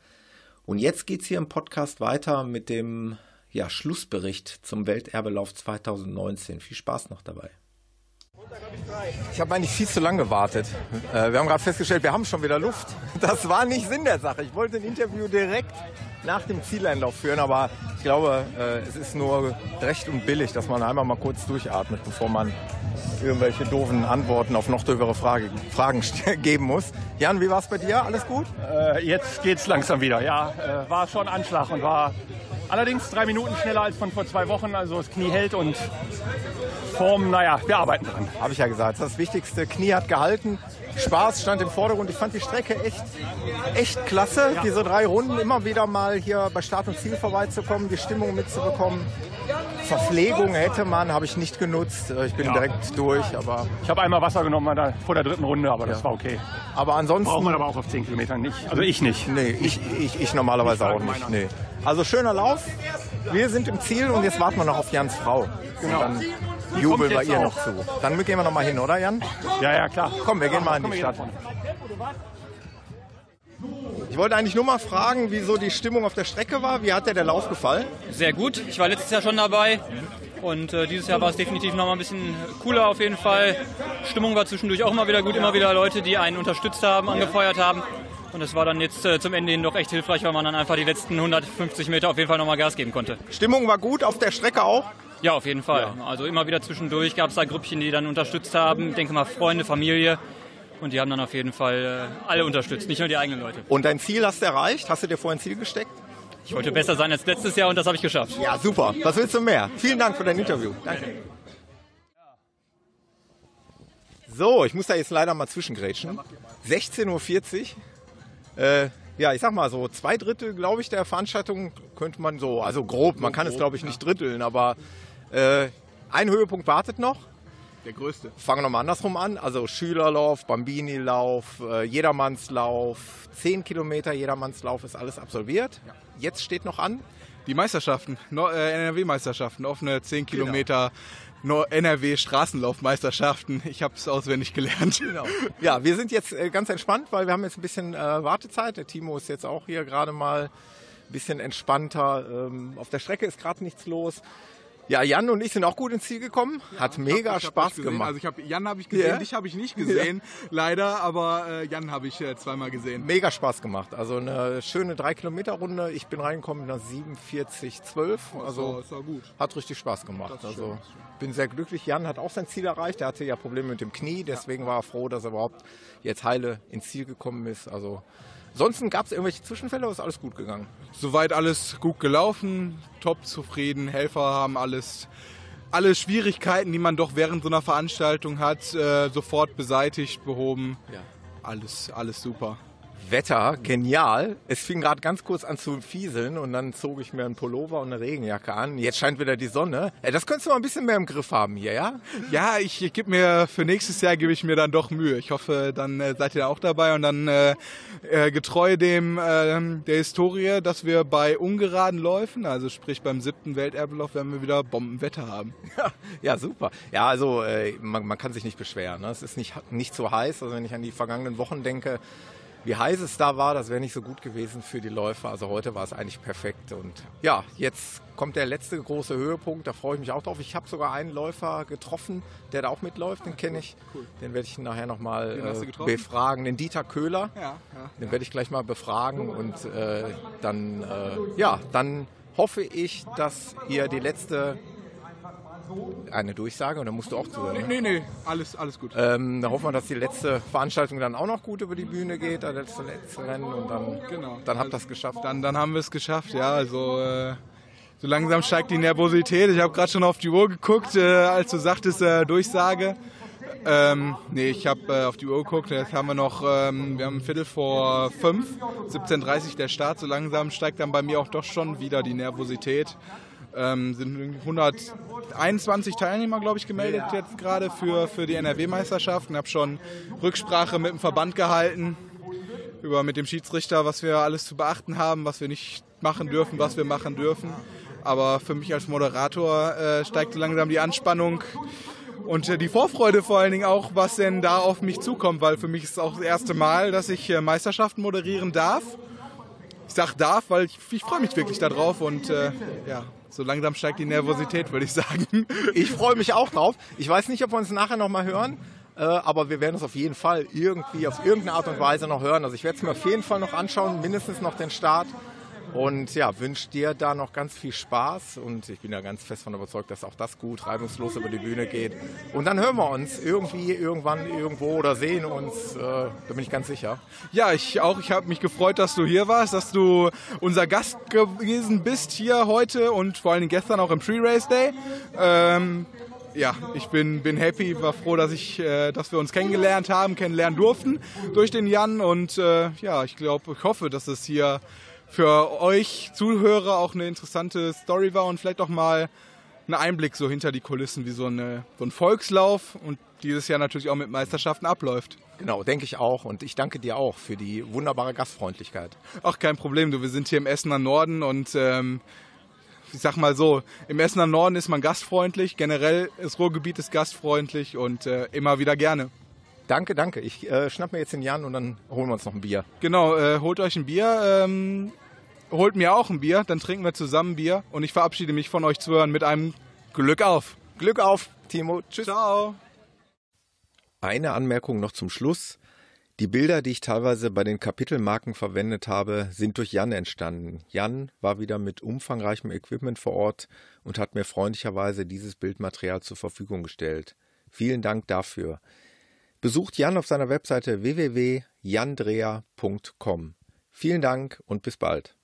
Und jetzt geht es hier im Podcast weiter mit dem ja, Schlussbericht zum Welterbelauf 2019. Viel Spaß noch dabei. Ich habe eigentlich viel zu lange gewartet. Äh, wir haben gerade festgestellt, wir haben schon wieder Luft. Das war nicht Sinn der Sache. Ich wollte ein Interview direkt nach dem Zieleinlauf führen, aber ich glaube, äh, es ist nur recht und billig, dass man einmal mal kurz durchatmet, bevor man irgendwelche doofen Antworten auf noch doofere Frage, Fragen (laughs) geben muss. Jan, wie war es bei dir? Alles gut? Äh, jetzt es langsam wieder. Ja, äh, war schon Anschlag und war allerdings drei Minuten schneller als von vor zwei Wochen. Also das Knie hält und Form, naja, wir arbeiten dran. Habe ich ja gesagt. Das Wichtigste, Knie hat gehalten. Spaß stand im Vordergrund. Ich fand die Strecke echt, echt klasse. Ja. Diese drei Runden immer wieder mal hier bei Start und Ziel vorbeizukommen, die Stimmung mitzubekommen. Verpflegung hätte man, habe ich nicht genutzt. Ich bin ja. direkt durch. Aber ich habe einmal Wasser genommen vor der dritten Runde, aber das ja. war okay. Aber ansonsten. Braucht man aber auch auf 10 Kilometern nicht. Also ich nicht. Nee, ich, ich, ich normalerweise auch nicht. Nee. Also schöner Lauf. Wir sind im Ziel und jetzt warten wir noch auf Jans Frau. Genau. Jubeln wir ihr noch zu. Dann gehen wir noch mal hin, oder Jan? Ja, ja, klar. Komm, wir gehen mal in die Stadt. Ich wollte eigentlich nur mal fragen, wie so die Stimmung auf der Strecke war. Wie hat dir der Lauf gefallen? Sehr gut. Ich war letztes Jahr schon dabei. Und äh, dieses Jahr war es definitiv noch mal ein bisschen cooler auf jeden Fall. Stimmung war zwischendurch auch immer wieder gut. Immer wieder Leute, die einen unterstützt haben, angefeuert haben. Und es war dann jetzt äh, zum Ende hin doch echt hilfreich, weil man dann einfach die letzten 150 Meter auf jeden Fall noch mal Gas geben konnte. Stimmung war gut auf der Strecke auch? Ja, auf jeden Fall. Ja. Also immer wieder zwischendurch gab es da Grüppchen, die dann unterstützt haben. Ich denke mal Freunde, Familie. Und die haben dann auf jeden Fall äh, alle unterstützt, nicht nur die eigenen Leute. Und dein Ziel hast du erreicht? Hast du dir vorhin ein Ziel gesteckt? Ich wollte besser sein als letztes Jahr und das habe ich geschafft. Ja, super. Was willst du mehr? Vielen Dank für dein Interview. Danke. So, ich muss da jetzt leider mal zwischengrätschen. 16.40 Uhr. Äh, ja, ich sag mal so, zwei Drittel, glaube ich, der Veranstaltung könnte man so, also grob, man kann es, glaube ich, nicht dritteln, aber äh, ein Höhepunkt wartet noch. Der größte. Fangen wir nochmal andersrum an. Also Schülerlauf, Bambini-Lauf, äh, Jedermannslauf, 10 Kilometer Jedermannslauf ist alles absolviert. Ja. Jetzt steht noch an. Die Meisterschaften, äh, NRW-Meisterschaften, offene 10 genau. Kilometer NRW-Straßenlaufmeisterschaften. Ich habe es auswendig gelernt. Genau. (laughs) Ja, wir sind jetzt äh, ganz entspannt, weil wir haben jetzt ein bisschen äh, Wartezeit. Der Timo ist jetzt auch hier gerade mal ein bisschen entspannter. Ähm, auf der Strecke ist gerade nichts los. Ja, Jan und ich sind auch gut ins Ziel gekommen. Hat ja, mega hab, Spaß gemacht. Also ich hab, Jan habe ich gesehen, yeah. dich habe ich nicht gesehen, yeah. leider, aber äh, Jan habe ich äh, zweimal gesehen. Mega Spaß gemacht. Also eine schöne 3-Kilometer-Runde. Ich bin reingekommen nach 47,12. Oh, also ist auch gut. Hat richtig Spaß gemacht. Also bin sehr glücklich. Jan hat auch sein Ziel erreicht. Er hatte ja Probleme mit dem Knie, deswegen ja. war er froh, dass er überhaupt jetzt heile ins Ziel gekommen ist. Also Ansonsten gab es irgendwelche Zwischenfälle oder ist alles gut gegangen? Soweit alles gut gelaufen, top zufrieden. Helfer haben alles, alle Schwierigkeiten, die man doch während so einer Veranstaltung hat, äh, sofort beseitigt, behoben. Ja. Alles, alles super. Wetter, genial. Es fing gerade ganz kurz an zu fieseln und dann zog ich mir einen Pullover und eine Regenjacke an. Jetzt scheint wieder die Sonne. Äh, Das könntest du mal ein bisschen mehr im Griff haben hier, ja? Ja, ich, ich gebe mir für nächstes Jahr gebe ich mir dann doch Mühe. Ich hoffe, dann äh, seid ihr auch dabei und dann äh, äh, getreu dem ähm, der Historie, dass wir bei ungeraden Läufen, also sprich beim siebten Welterbelauf, werden wir wieder Bombenwetter haben. Ja, super. Ja, also man, man kann sich nicht beschweren. Ne? Es ist nicht, nicht so heiß. Also wenn ich an die vergangenen Wochen denke, wie heiß es da war, das wäre nicht so gut gewesen für die Läufer. Also heute war es eigentlich perfekt. Und ja, jetzt kommt der letzte große Höhepunkt. Da freue ich mich auch drauf. Ich habe sogar einen Läufer getroffen, der da auch mitläuft. Den kenne ich. Den werde ich nachher nochmal äh, befragen. Den Dieter Köhler. Ja, ja. Den werde ich gleich mal befragen. Und äh, dann, äh, ja, dann hoffe ich, dass ihr die letzte eine Durchsage und dann musst du auch zuhören. ne? Nee, nee, alles, alles gut. Ähm, da hoffen wir, dass die letzte Veranstaltung dann auch noch gut über die Bühne geht, das letzte, letzte Rennen und dann, Genau. dann habt ihr es geschafft. Dann, dann haben wir es geschafft, ja. Also äh, so langsam steigt die Nervosität. Ich habe gerade schon auf die Uhr geguckt, äh, als du sagtest äh, Durchsage. Ähm, nee, ich habe äh, auf die Uhr geguckt. Jetzt haben wir noch, ähm, wir haben ein Viertel vor fünf, 17.30 der Start. So langsam steigt dann bei mir auch doch schon wieder die Nervosität. Ähm, sind 121 Teilnehmer, glaube ich, gemeldet jetzt gerade für, für die NRW-Meisterschaft und habe schon Rücksprache mit dem Verband gehalten über mit dem Schiedsrichter, was wir alles zu beachten haben, was wir nicht machen dürfen, was wir machen dürfen. Aber für mich als Moderator äh, steigt so langsam die Anspannung und äh, die Vorfreude vor allen Dingen auch, was denn da auf mich zukommt, weil für mich ist es auch das erste Mal, dass ich äh, Meisterschaften moderieren darf. Ich sag darf, weil ich, ich freue mich wirklich darauf und äh, ja, so langsam steigt die Nervosität, würde ich sagen. Ich freue mich auch drauf. Ich weiß nicht, ob wir uns nachher noch mal hören, äh, aber wir werden es auf jeden Fall irgendwie auf irgendeine Art und Weise noch hören. Also ich werde es mir auf jeden Fall noch anschauen, mindestens noch den Start. Und ja, wünsche dir da noch ganz viel Spaß und ich bin ja ganz fest von überzeugt, dass auch das gut reibungslos über die Bühne geht. Und dann hören wir uns irgendwie, irgendwann, irgendwo oder sehen uns, äh, da bin ich ganz sicher. Ja, ich auch. Ich habe mich gefreut, dass du hier warst, dass du unser Gast gewesen bist hier heute und vor allen Dingen gestern auch im Pre-Race Day. Ähm, ja, ich bin, bin happy, war froh, dass, ich, äh, dass wir uns kennengelernt haben, kennenlernen durften durch den Jan. Und äh, ja, ich glaube, ich hoffe, dass es hier für euch Zuhörer auch eine interessante Story war und vielleicht auch mal ein Einblick so hinter die Kulissen, wie so, eine, so ein Volkslauf und dieses Jahr natürlich auch mit Meisterschaften abläuft. Genau, denke ich auch. Und ich danke dir auch für die wunderbare Gastfreundlichkeit. Ach, kein Problem, du. Wir sind hier im Essener Norden und ähm, ich sag mal so, im Essener Norden ist man gastfreundlich, generell das Ruhrgebiet ist gastfreundlich und äh, immer wieder gerne. Danke, danke. Ich äh, schnapp mir jetzt den Jan und dann holen wir uns noch ein Bier. Genau, äh, holt euch ein Bier, ähm, holt mir auch ein Bier, dann trinken wir zusammen Bier und ich verabschiede mich von euch Zuhörern mit einem Glück auf. Glück auf, Timo. Tschüss. Ciao. Eine Anmerkung noch zum Schluss. Die Bilder, die ich teilweise bei den Kapitelmarken verwendet habe, sind durch Jan entstanden. Jan war wieder mit umfangreichem Equipment vor Ort und hat mir freundlicherweise dieses Bildmaterial zur Verfügung gestellt. Vielen Dank dafür. Besucht Jan auf seiner Webseite www.jandrea.com. Vielen Dank und bis bald.